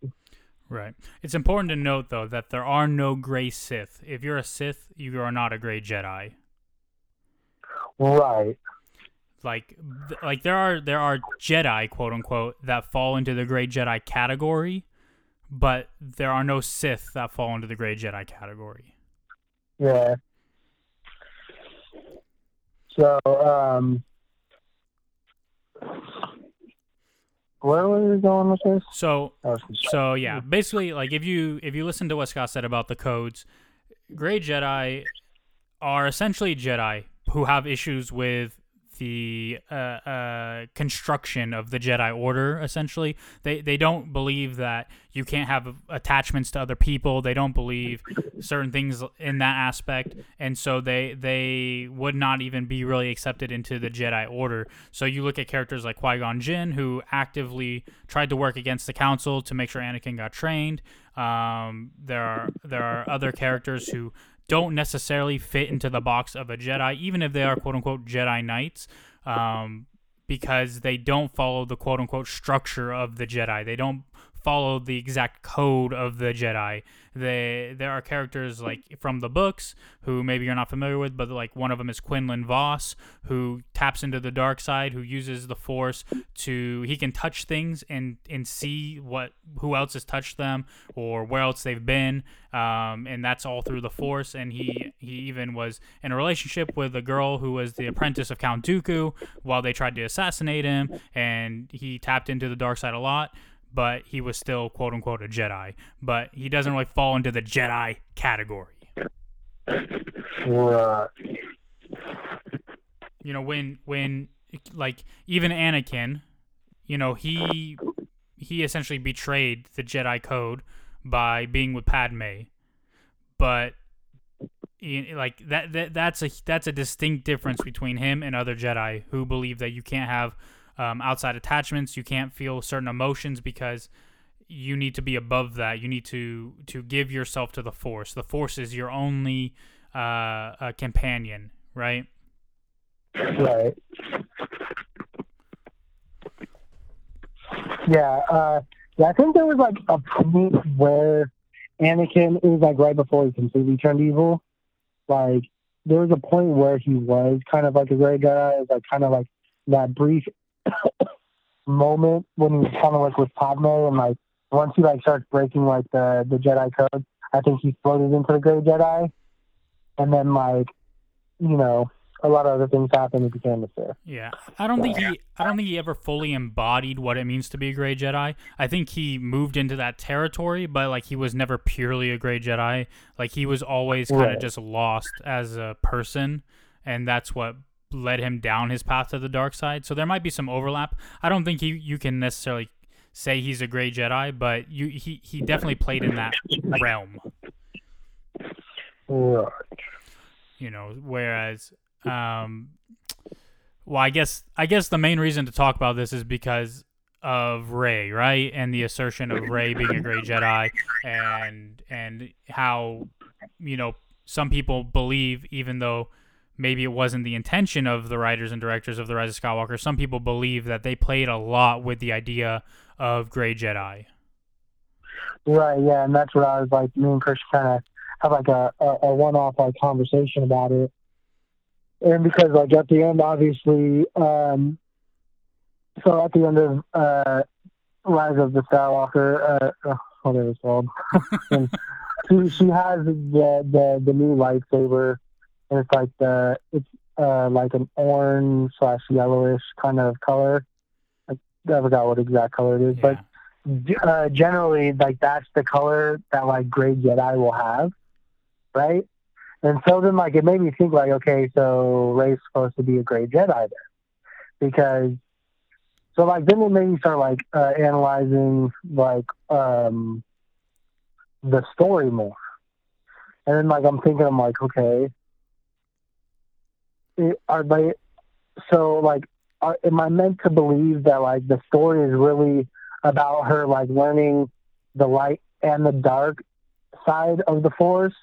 Right. It's important to note though that there are no gray Sith. If you're a Sith, you are not a gray Jedi. Right. Like like there are there are Jedi quote unquote that fall into the gray Jedi category, but there are no Sith that fall into the gray Jedi category. Yeah. So, um, where were we going with this? So, so yeah, basically, like if you if you listen to what Scott said about the codes, Gray Jedi are essentially Jedi who have issues with the uh, uh, construction of the Jedi Order. Essentially, they they don't believe that you can't have attachments to other people. They don't believe certain things in that aspect, and so they they would not even be really accepted into the Jedi Order. So you look at characters like Qui Gon Jinn, who actively tried to work against the Council to make sure Anakin got trained. Um, there are there are other characters who don't necessarily fit into the box of a Jedi, even if they are quote unquote Jedi Knights, um, because they don't follow the quote unquote structure of the Jedi. They don't follow the exact code of the Jedi. They there are characters like from the books who maybe you're not familiar with, but like one of them is Quinlan Vos, who taps into the dark side, who uses the Force to he can touch things and and see what who else has touched them or where else they've been, um, and that's all through the Force. And he he even was in a relationship with a girl who was the apprentice of Count Dooku while they tried to assassinate him, and he tapped into the dark side a lot but he was still quote unquote a Jedi. But he doesn't really fall into the Jedi category. Right. You know, when when like even Anakin, you know, he he essentially betrayed the Jedi code by being with Padme. But like that, that that's a that's a distinct difference between him and other Jedi who believe that you can't have um, outside attachments. You can't feel certain emotions because you need to be above that. You need to to give yourself to the force. The force is your only uh, companion, right? Right. Yeah, uh, yeah. I think there was like a point where Anakin it was like right before he completely turned evil. Like there was a point where he was kind of like a great guy. It was like kind of like that brief moment when he was kind of like with Padme and like once he like starts breaking like the the Jedi code, I think he floated into the Gray Jedi, and then like you know a lot of other things happened and became a Sith. Yeah, I don't think he I don't think he ever fully embodied what it means to be a Gray Jedi. I think he moved into that territory, but like he was never purely a Gray Jedi. Like he was always kind of right. just lost as a person, and that's what led him down his path to the dark side. So there might be some overlap. I don't think he you can necessarily say he's a gray Jedi, but you he he definitely played in that realm. Right. You know, whereas, um, well, I guess I guess the main reason to talk about this is because of Rey, right, and the assertion of Rey being a gray Jedi, and and how you know some people believe, even though maybe it wasn't the intention of the writers and directors of the Rise of Skywalker, some people believe that they played a lot with the idea of Grey Jedi. Right, yeah, and that's what I was like. Me and Chris kind of have like a, a, a one-off like conversation about it, and because like at the end, obviously, um, so at the end of uh, Rise of the Skywalker, uh, whatever it's called, she she has the the the new lightsaber, and it's like the it's uh like an orange slash yellowish kind of color. I, forgot what exact color it is, Yeah. but uh, generally, like that's the color that like Grey Jedi will have, right? And so then, like, it made me think, like, okay, so Rey's supposed to be a Grey Jedi there, because so like then it made me start like uh, analyzing like um the story more, and then like I'm thinking, I'm like, okay, are they? So like, are, am I meant to believe that like the story is really about her like learning the light and the dark side of the force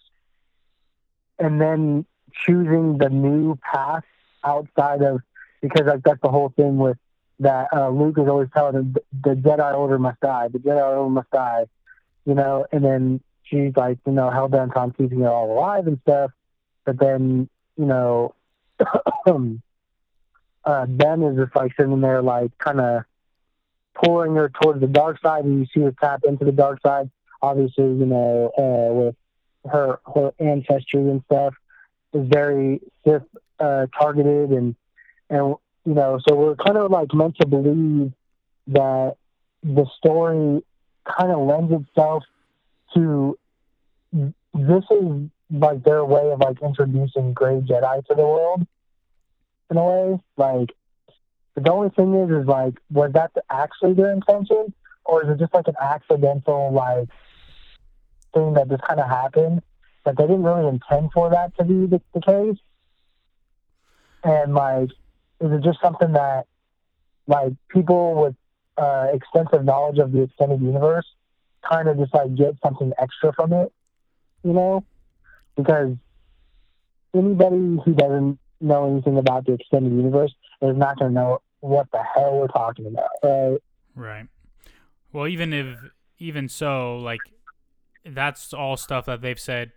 and then choosing the new path outside of because like that's the whole thing with that uh, Luke is always telling him the Jedi Order must die, the Jedi Order must die, you know, and then she's like, you know, hell bent on keeping it all alive and stuff, but then, you know, uh, Ben is just like sitting there like kind of pulling her towards the dark side, and you see her tap into the dark side. Obviously, you know, uh, with her her ancestry and stuff is very Sith uh, targeted, and and you know, so we're kind of like meant to believe that the story kind of lends itself to this is like their way of like introducing Grey Jedi to the world in a way. Like the only thing is, is like, was that actually their intention, or is it just like an accidental like thing that just kind of happened? Like they didn't really intend for that to be the, the case. And like, is it just something that like people with uh, extensive knowledge of the extended universe kind of just like get something extra from it, you know? Because anybody who doesn't know anything about the extended universe is not going to know what the hell we're talking about, right? Right. Well, even if even so, like that's all stuff that they've said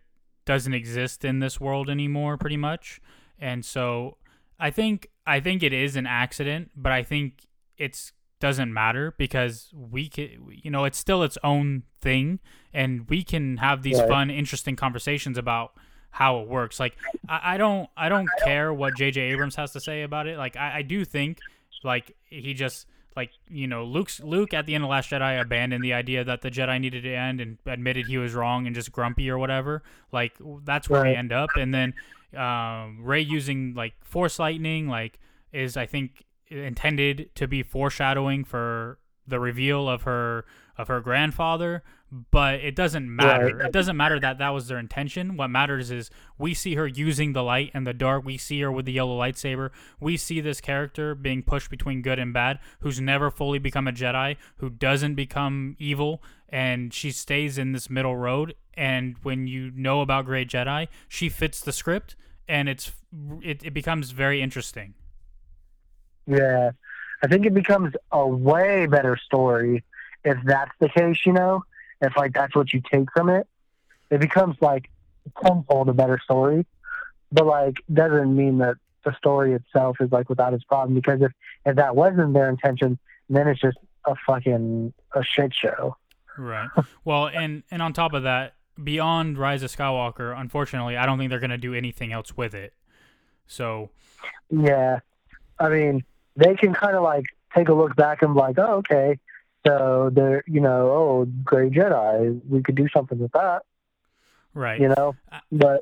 doesn't exist in this world anymore, pretty much. And so I think I think it is an accident, but I think it's doesn't matter because we can, you know, it's still its own thing, and we can have these Right. fun, interesting conversations about how it works. Like I, I don't I don't care what J.J. Abrams has to say about it. Like I, I do think like he just like you know Luke's Luke at the end of Last Jedi abandoned the idea that the Jedi needed to end and admitted he was wrong and just grumpy or whatever. Like that's where we end up. And then um, Rey using like Force lightning like is I think intended to be foreshadowing for the reveal of her of her grandfather but it doesn't matter. Right. it doesn't matter that that was their intention. What matters is we see her using the light and the dark. We see her with the yellow lightsaber. We see this character being pushed between good and bad who's never fully become a jedi who doesn't become evil and she stays in this middle road. And when you know about gray jedi she fits the script and it's it, it becomes very interesting Yeah. I think it becomes a way better story if that's the case, you know? If like that's what you take from it. It becomes like tenfold a better story. But like doesn't mean that the story itself is like without its problem because if, if that wasn't their intention, then it's just a fucking a shit show. Right. Well, and and on top of that, beyond Rise of Skywalker, unfortunately, I don't think they're gonna do anything else with it. So Yeah. I mean, they can kind of like take a look back and be like, oh, okay. So they're, you know, oh, Grey Jedi, we could do something with that, right. you know? Uh, But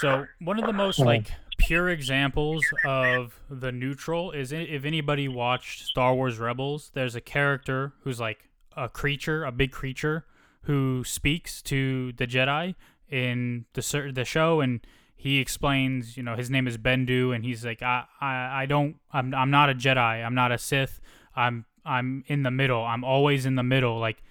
So one of the most like pure examples of the neutral is if anybody watched Star Wars Rebels, there's a character who's like a creature, a big creature who speaks to the Jedi in the the show, and he explains, you know, his name is Bendu, and he's like, I, I, I don't, I'm, I'm not a Jedi, I'm not a Sith, I'm, I'm in the middle, I'm always in the middle, like.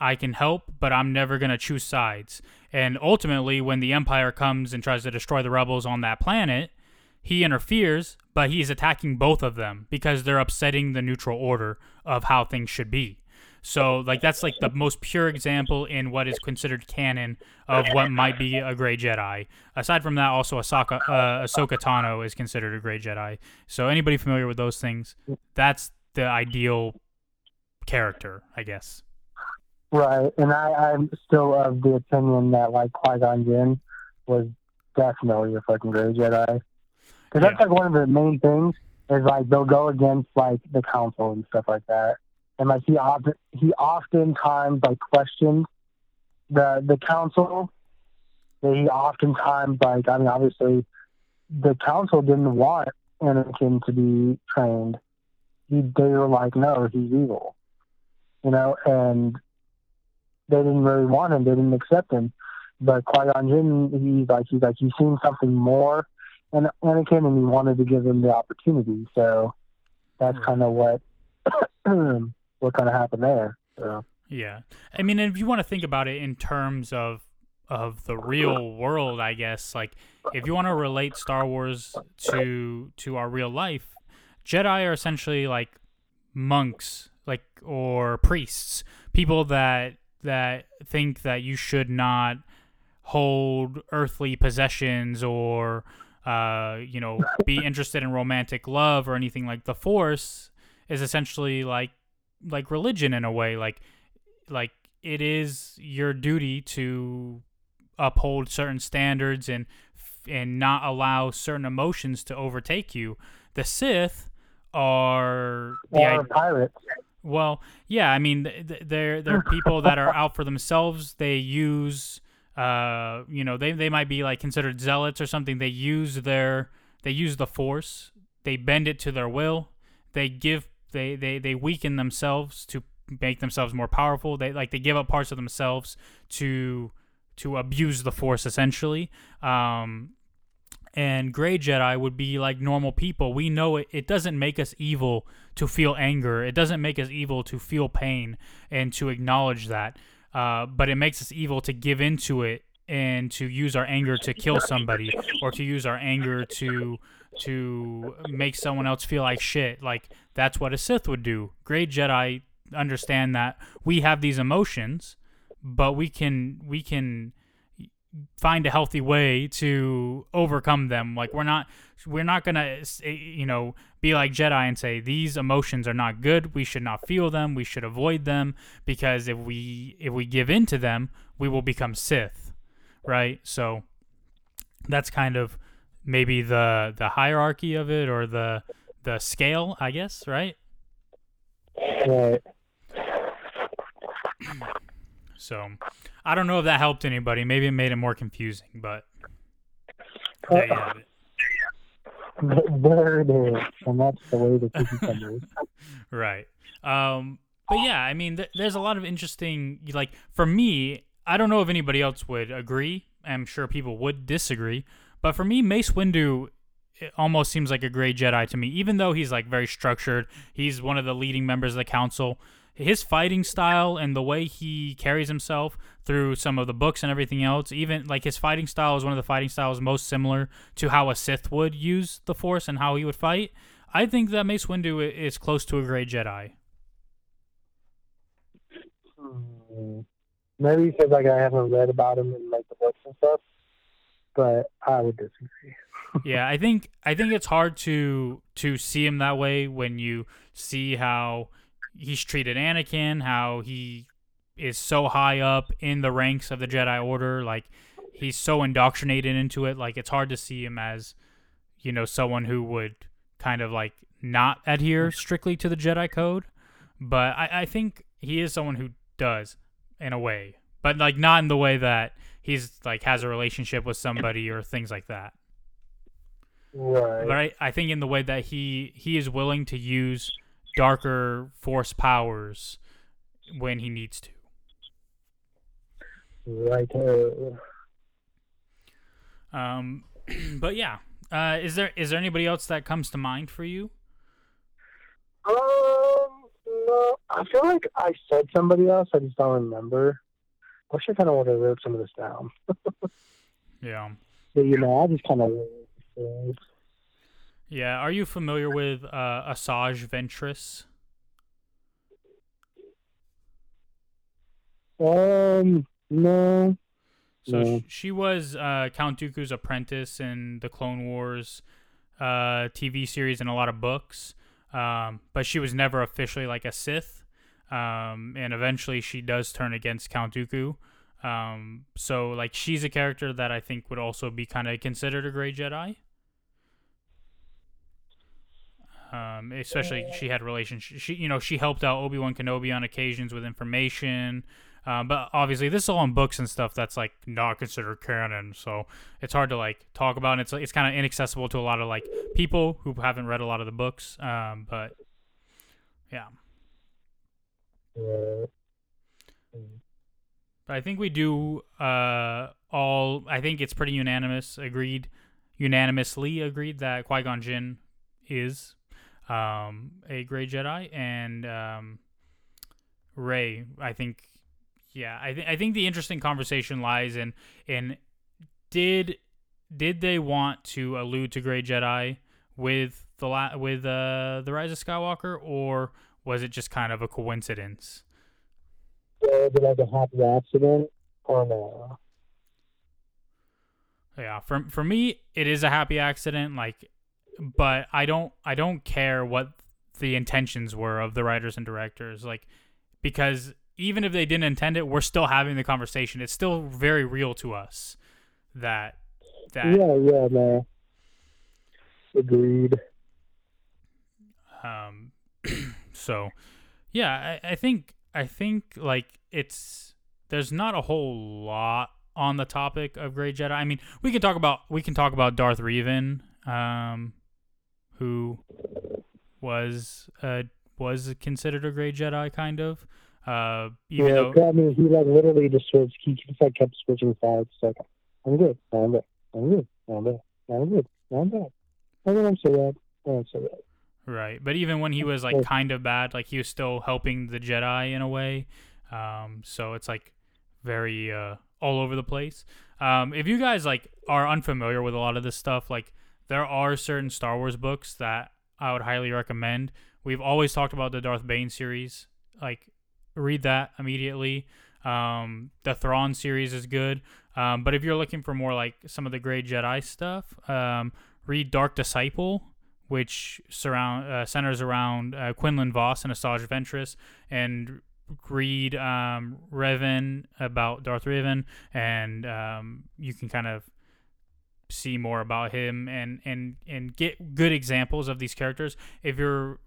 I can help, but I'm never to choose sides. And ultimately, when the Empire comes and tries to destroy the rebels on that planet, he interferes, but he's attacking both of them because they're upsetting the neutral order of how things should be. So, like, that's like the most pure example in what is considered canon of what might be a gray Jedi. Aside from that, also Ahsoka, uh, Ahsoka Tano is considered a gray Jedi. So, anybody familiar with those things, that's the ideal character, I guess. Right, and I, I'm still of the opinion that like Qui Gon Jinn was definitely a fucking gray Jedi, because that's Yeah. like one of the main things is like they'll go against like the council and stuff like that, and like he often he oftentimes like questioned the the council. That he oftentimes like I mean obviously the council didn't want Anakin to be trained. He they were like no he's evil, you know, and they didn't really want him. They didn't accept him. But Qui Gon Jinn, he's like he's like he's seen something more in Anakin, and he wanted to give him the opportunity. So that's hmm. Right. kind of what what kind of happened there. So Yeah, I mean, if you want to think about it in terms of of the real world, I guess, like if you want to relate Star Wars to to our real life, Jedi are essentially like monks, like or priests, people that that think that you should not hold earthly possessions or uh, you know be interested in romantic love or anything like the Force is essentially like like religion in a way like like it is your duty to uphold certain standards and and not allow certain emotions to overtake you. The sith are the or pirates. well yeah i mean th- th- they're they're people that are out for themselves. They use uh you know they they might be like considered zealots or something. They use their they use the force. They bend it to their will. They give they they they weaken themselves to make themselves more powerful. They like they give up parts of themselves to to abuse the force essentially. Um and gray jedi would be like normal people. We know it, it doesn't make us evil to feel anger. It doesn't make us evil to feel pain and to acknowledge that. Uh, but it makes us evil to give into it and to use our anger to kill somebody or to use our anger to to make someone else feel like shit. Like that's what a sith would do. Gray jedi understand that we have these emotions but we can we can find a healthy way to overcome them. Like we're not we're not gonna eh, you know be like jedi and say these emotions are not good. We should not feel them. We should avoid them. Because if we if we give in to them we will become sith right? So that's kind of maybe the the hierarchy of it or the the scale i guess right? Right. so i don't know if that helped anybody. Maybe it made it more confusing but there you have it. There it is, and that's the way the cookie crumbles. right. Um but yeah i mean th- there's a lot of interesting like for me i don't know if anybody else would agree. I'm sure people would disagree but for me mace windu it almost seems like a gray jedi to me even though he's like very structured. He's one of the leading members of the council. His fighting style and the way he carries himself through some of the books and everything else even like his fighting style is one of the fighting styles most similar to how a sith would use the force and how he would fight. I think that mace windu is close to a gray jedi. Hmm. Maybe because like I haven't read about him in like the books and stuff, but I would disagree. yeah, I think I think it's hard to to see him that way when you see how he's treated Anakin, how he is so high up in the ranks of the Jedi Order, like he's so indoctrinated into it. Like it's hard to see him as, you know, someone who would kind of like not adhere strictly to the Jedi code. But I, I think he is someone who does in a way, but like not in the way that he's like has a relationship with somebody or things like that Right. but I, I think in the way that he he is willing to use darker force powers when he needs to. Right. Um, but yeah, uh, is there is there anybody else that comes to mind for you? Um, no, I feel like I said somebody else. I just don't remember. I wish I kind of would have wrote some of this down. Yeah. But you know, I just kind of. Yeah. Are you familiar with uh, Asajj Ventress? Um, no. So No. she was uh, Count Dooku's apprentice in the Clone Wars uh, TV series and a lot of books, um, but she was never officially like a Sith. Um, and eventually, she does turn against Count Dooku. Um, so like she's a character that I think would also be kind of considered a Grey Jedi. Um, especially she had relationship. She you know she helped out Obi Wan Kenobi on occasions with information. Um, but obviously, this is all in books and stuff that's like not considered canon, so it's hard to like talk about. And it's it's kind of inaccessible to a lot of like people who haven't read a lot of the books. Um, but yeah, I think we do uh all. I think it's pretty unanimous. Agreed, unanimously agreed that Qui Gon Jinn is um a Grey Jedi, and um Rey. I think yeah, I think I think the interesting conversation lies in in did did they want to allude to Grey Jedi with the la- with uh the Rise of Skywalker or was it just kind of a coincidence? was it like a happy accident or no? Yeah, for for me it is a happy accident like but I don't I don't care what the intentions were of the writers and directors like because even if they didn't intend it, we're still having the conversation. It's still very real to us that that Yeah, yeah, man. Agreed. um so yeah I, I think i think like it's there's not a whole lot on the topic of Grey Jedi. I mean, we can talk about we can talk about Darth Revan, um, who was uh was considered a Grey Jedi, kind of. Uh, even yeah, though I mean, he like literally just switched. He just like kept switching sides. Like, I'm good. I'm good. I'm good. I'm good. I'm good. I'm bad. I'm good. I'm so bad. I'm so bad. Right, but even when he was like kind of bad, like he was still helping the Jedi in a way. Um, so it's like very uh, all over the place. Um, if you guys like are unfamiliar with a lot of this stuff, like there are certain Star Wars books that I would highly recommend. We've always talked about the Darth Bane series. Like read that immediately. Um, the Thrawn series is good. Um, but if you're looking for more like some of the Grey Jedi stuff, um, read Dark Disciple which surround uh, centers around uh, Quinlan Vos and Asajj Ventress, and read um, Revan about Darth Revan, and um, you can kind of see more about him and and and get good examples of these characters. If you're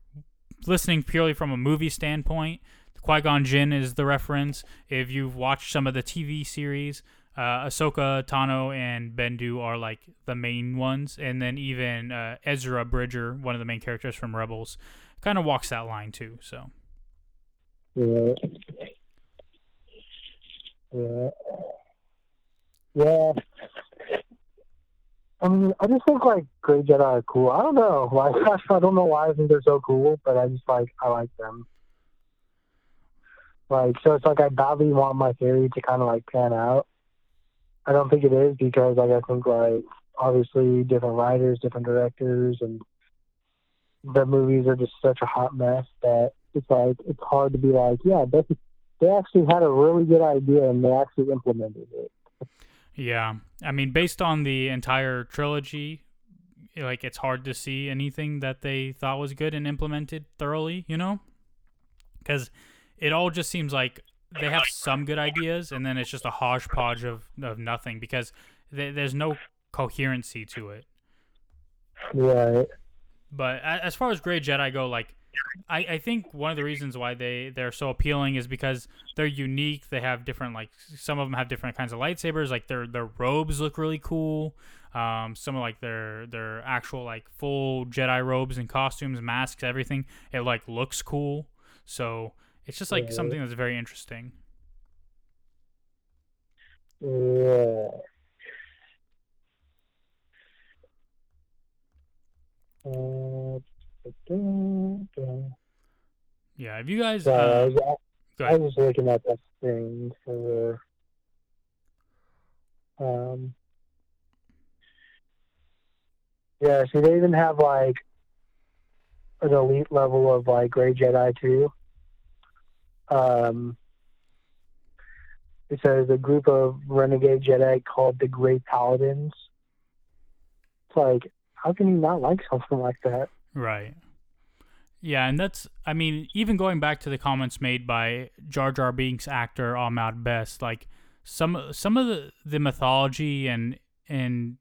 listening purely from a movie standpoint, Qui Gon Jinn is the reference. If you've watched some of the TV series, uh, Ahsoka Tano and Bendu are like the main ones, and then even uh, Ezra Bridger, one of the main characters from Rebels, kind of walks that line too. So Yeah. Yeah. Yeah. I mean, I just think like Grey Jedi are cool. I don't know. Like, I don't know why I think they're so cool, but I just like I like them. Like, so it's like I badly want my theory to kind of like pan out. I don't think it is because like I think like obviously different writers, different directors, and the movies are just such a hot mess that it's like it's hard to be like, yeah, they they actually had a really good idea and they actually implemented it. yeah, I mean, based on the entire trilogy, like it's hard to see anything that they thought was good and implemented thoroughly. You know, because it all just seems like they have some good ideas and then it's just a hodgepodge of, of nothing because th- there's no coherency to it. Right. But as far as Grey Jedi go, like I, I think one of the reasons why they they're so appealing is because they're unique. They have different like some of them have different kinds of lightsabers. Like their their robes look really cool. Um, some of like their their actual like full Jedi robes and costumes, masks, everything. It like looks cool. So it's just like mm-hmm. something that's very interesting. Yeah. Yeah, Have you guys. Uh, uh, I um, was looking at this thing for. Um, yeah, see, they even have like an elite level of like Grey Jedi too. Um, it says a group of renegade Jedi called the Grey Paladins. It's like, how can you not like something like that? Right. Yeah, and that's I mean, even going back to the comments made by Jar Jar Binks actor Ahmed Best, like some some of the, the mythology and and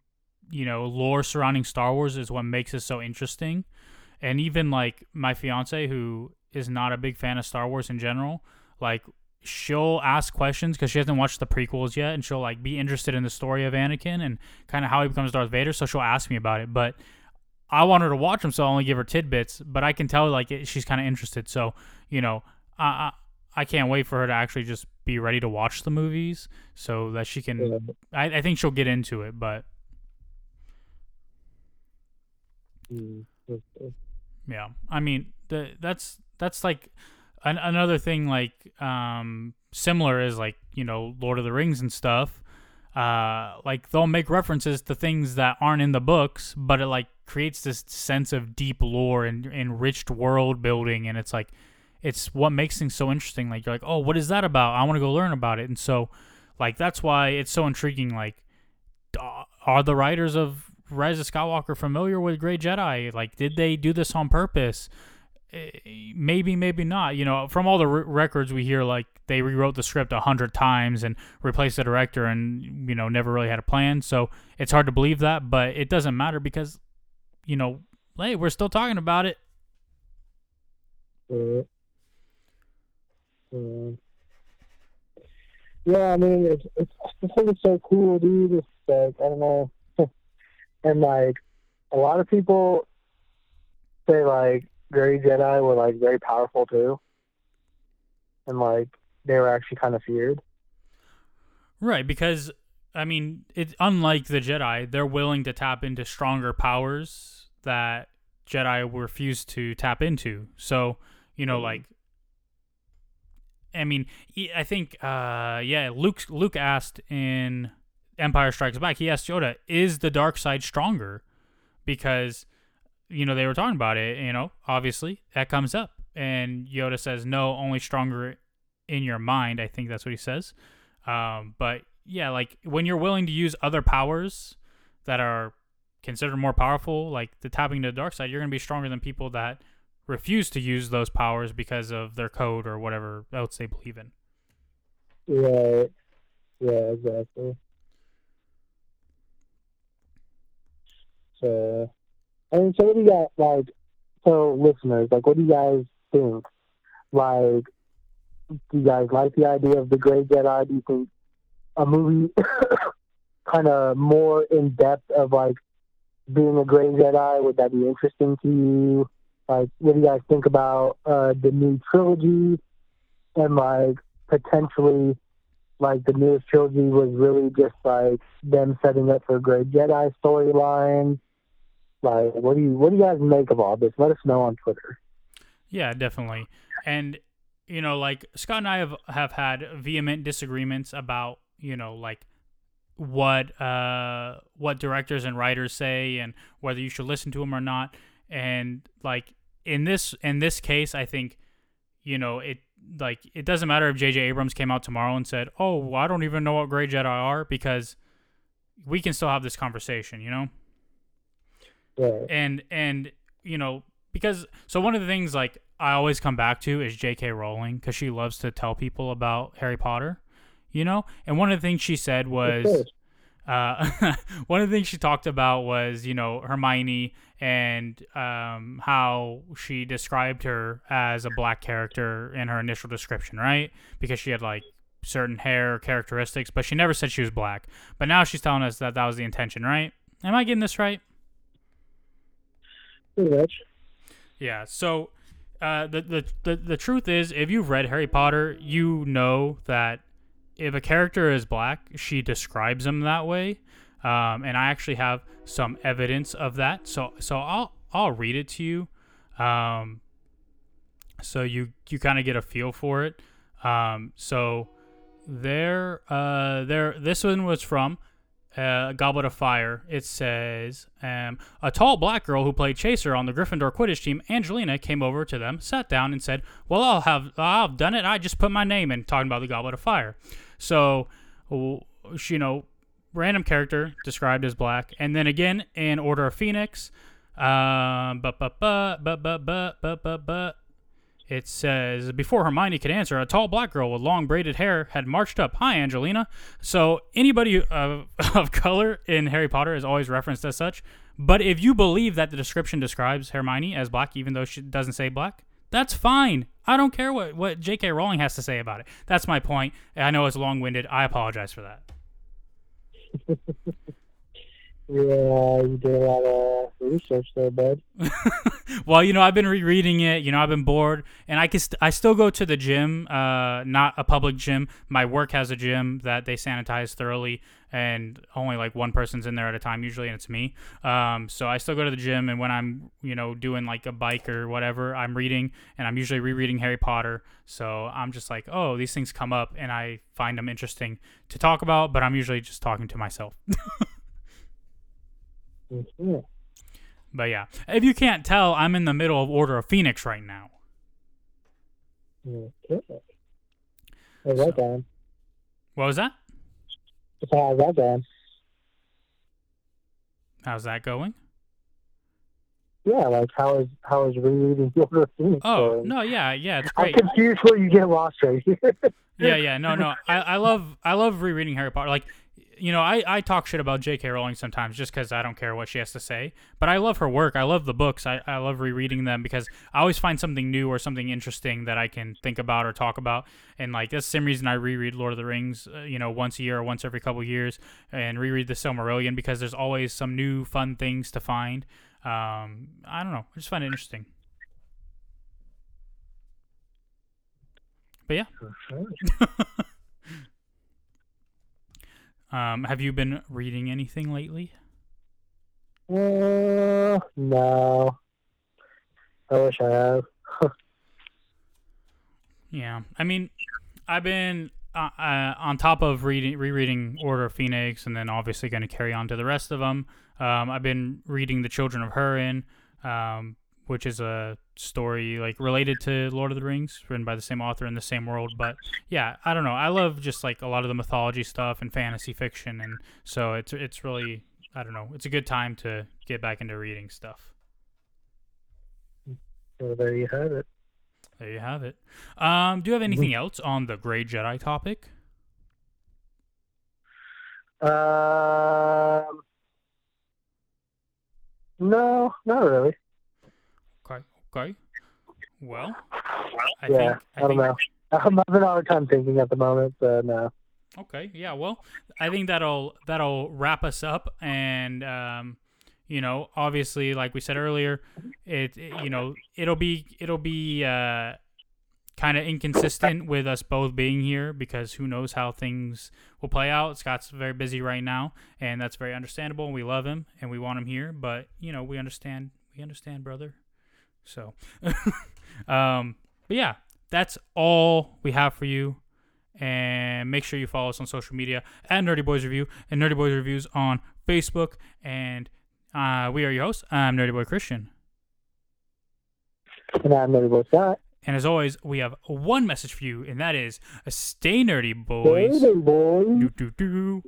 you know lore surrounding Star Wars is what makes it so interesting. And even like my fiance, who is not a big fan of Star Wars in general, like she'll ask questions because she hasn't watched the prequels yet, and she'll like be interested in the story of Anakin and kind of how he becomes Darth Vader. So she'll ask me about it, but I want her to watch them, so I'll only give her tidbits. But I can tell like it, she's kind of interested. So you know, I, I I can't wait for her to actually just be ready to watch the movies so that she can. Uh, I, I think she'll get into it, but mm, yeah, I mean the that's that's like an, another thing like um similar is like you know Lord of the Rings and stuff. Uh, like they'll make references to things that aren't in the books, but it like creates this sense of deep lore and enriched world building, and it's like it's what makes things so interesting. Like you're like, oh, what is that about? I want to go learn about it, and so like that's why it's so intriguing. Like, are the writers of Rise of Skywalker familiar with Grey Jedi? Like, did they do this on purpose? Eh, Maybe, maybe not. You know, from all the r- records we hear, like they rewrote the script a hundred times and replaced the director, and you know, never really had a plan. So it's hard to believe that, but it doesn't matter because, you know, hey, we're still talking about it. uh, uh, yeah, I mean, it's, it's, it's so cool, dude. It's like, I don't know. and, like, a lot of people say, like, Grey Jedi were, like, very powerful, too. And, like, they were actually kind of feared. Right, because I mean, it's unlike the Jedi, they're willing to tap into stronger powers that Jedi refuse to tap into. So, you know, Mhm. like I mean, I think uh yeah, Luke Luke asked in Empire Strikes Back, he asked Yoda, "Is the dark side stronger?" Because you know, they were talking about it, you know, obviously, that comes up. And Yoda says, "No, only stronger in your mind." I think that's what he says. Um, but yeah, like when you're willing to use other powers that are considered more powerful, like the tapping into the dark side, you're gonna be stronger than people that refuse to use those powers because of their code or whatever else they believe in. Right. Yeah, exactly. So, Mean, so what do you got, like, so listeners, like, what do you guys think? Like, do you guys like the idea of the Grey Jedi? Do you think a movie kind of more in depth of, like, being a Grey Jedi, would that be interesting to you? Like, what do you guys think about uh, the new trilogy? And, like, potentially like the newest trilogy was really just like them setting up for a Grey Jedi storyline. Like, what do you what do you guys make of all this? Let us know on Twitter. Yeah, definitely. And you know, like Scott and I have have had vehement disagreements about you know like what uh what directors and writers say and whether you should listen to them or not. And like in this in this case, I think you know it like it doesn't matter if J.J. Abrams came out tomorrow and said, "Oh, well, I don't even know what Grey Jedi are," because we can still have this conversation. You know Yeah. and and you know because so one of the things like I always come back to is J.K. Rowling because she loves to tell people about Harry Potter, you know. And one of the things she said was, uh, one of the things she talked about was you know Hermione and um, how she described her as a black character in her initial description, right? Because she had like certain hair characteristics, but she never said she was black. But now she's telling us that that was the intention, right? Am I getting this right? Pretty much. Yeah. So, uh, the, the the the truth is, if you've read Harry Potter, you know that if a character is black, she describes them that way. Um, and I actually have some evidence of that. So so I'll I'll read it to you, um, so you you kind of get a feel for it. Um, so there, uh, there. This one was from uh, Goblet of Fire. It says, um, a tall black girl who played chaser on the Gryffindor Quidditch team, Angelina, came over to them, sat down, and said, "Well, I'll have I've done it. I just put my name in." Talking about the Goblet of Fire. So, you know, random character described as black, and then again in Order of Phoenix. Um, but but but but but but but but but it says before Hermione could answer, a tall black girl with long braided hair had marched up. Hi, Angelina. So anybody of, of color in Harry Potter is always referenced as such. But if you believe that the description describes Hermione as black, even though she doesn't say black, that's fine. I don't care what, what J.K. Rowling has to say about it. That's my point. I know it's long winded. I apologize for that. Yeah, you did a lot of research there, bud. well, you know, I've been rereading it. You know, I've been bored, and I can st- I still go to the gym, uh, not a public gym. My work has a gym that they sanitize thoroughly, and only like one person's in there at a time usually, and it's me. Um, so I still go to the gym, and when I'm you know doing like a bike or whatever, I'm reading, and I'm usually rereading Harry Potter. So I'm just like, oh, these things come up, and I find them interesting to talk about, but I'm usually just talking to myself. But yeah, if you can't tell, I'm in the middle of Order of Phoenix right now. Okay. How's that going? What was that? How's that going? How's that going? Yeah, like how is how is rereading the Order of Phoenix Oh going? no, yeah, yeah, it's I'm great. confused where you get lost right here. Yeah, yeah, no, no, I, I love I love rereading Harry Potter. Like, you know, I, I talk shit about J.K. Rowling sometimes just because I don't care what she has to say. But I love her work. I love the books. I, I love rereading them because I always find something new or something interesting that I can think about or talk about. And like that's the same reason I reread Lord of the Rings, uh, you know, once a year or once every couple years, and reread the Silmarillion because there's always some new fun things to find. Um, I don't know. I just find it interesting. But yeah. Um, have you been reading anything lately? Uh, no. I wish I have. Yeah, I mean, I've been uh, uh, on top of reading, rereading Order of Phoenix, and then obviously going to carry on to the rest of them. Um, I've been reading The Children of Hurin, um, which is a story like related to Lord of the Rings, written by the same author in the same world. But yeah, I don't know. I love just like a lot of the mythology stuff and fantasy fiction, and so it's it's really I don't know. It's a good time to get back into reading stuff. So there you have it. There you have it. Um, do you have anything else on the Grey Jedi topic? Um, no, not really. Okay. Well, I yeah, think I, I don't think know. I'm having a hard time thinking at the moment, so no. Okay, yeah, well, I think that'll that'll wrap us up, and um, you know, obviously, like we said earlier, it, it- you know it'll be it'll be uh, kind of inconsistent with us both being here because who knows how things will play out. Scott's very busy right now, and that's very understandable. We love him and we want him here, but you know, we understand. We understand, brother. So, um, but yeah, that's all we have for you and make sure you follow us on social media at Nerdy Boys Review and Nerdy Boys Reviews on Facebook. And uh, we are your hosts. I'm Nerdy Boy Christian. And I'm Nerdy Boy Scott. And as always, we have one message for you, and that is stay nerdy, boys. Later, boys. Do, do, do.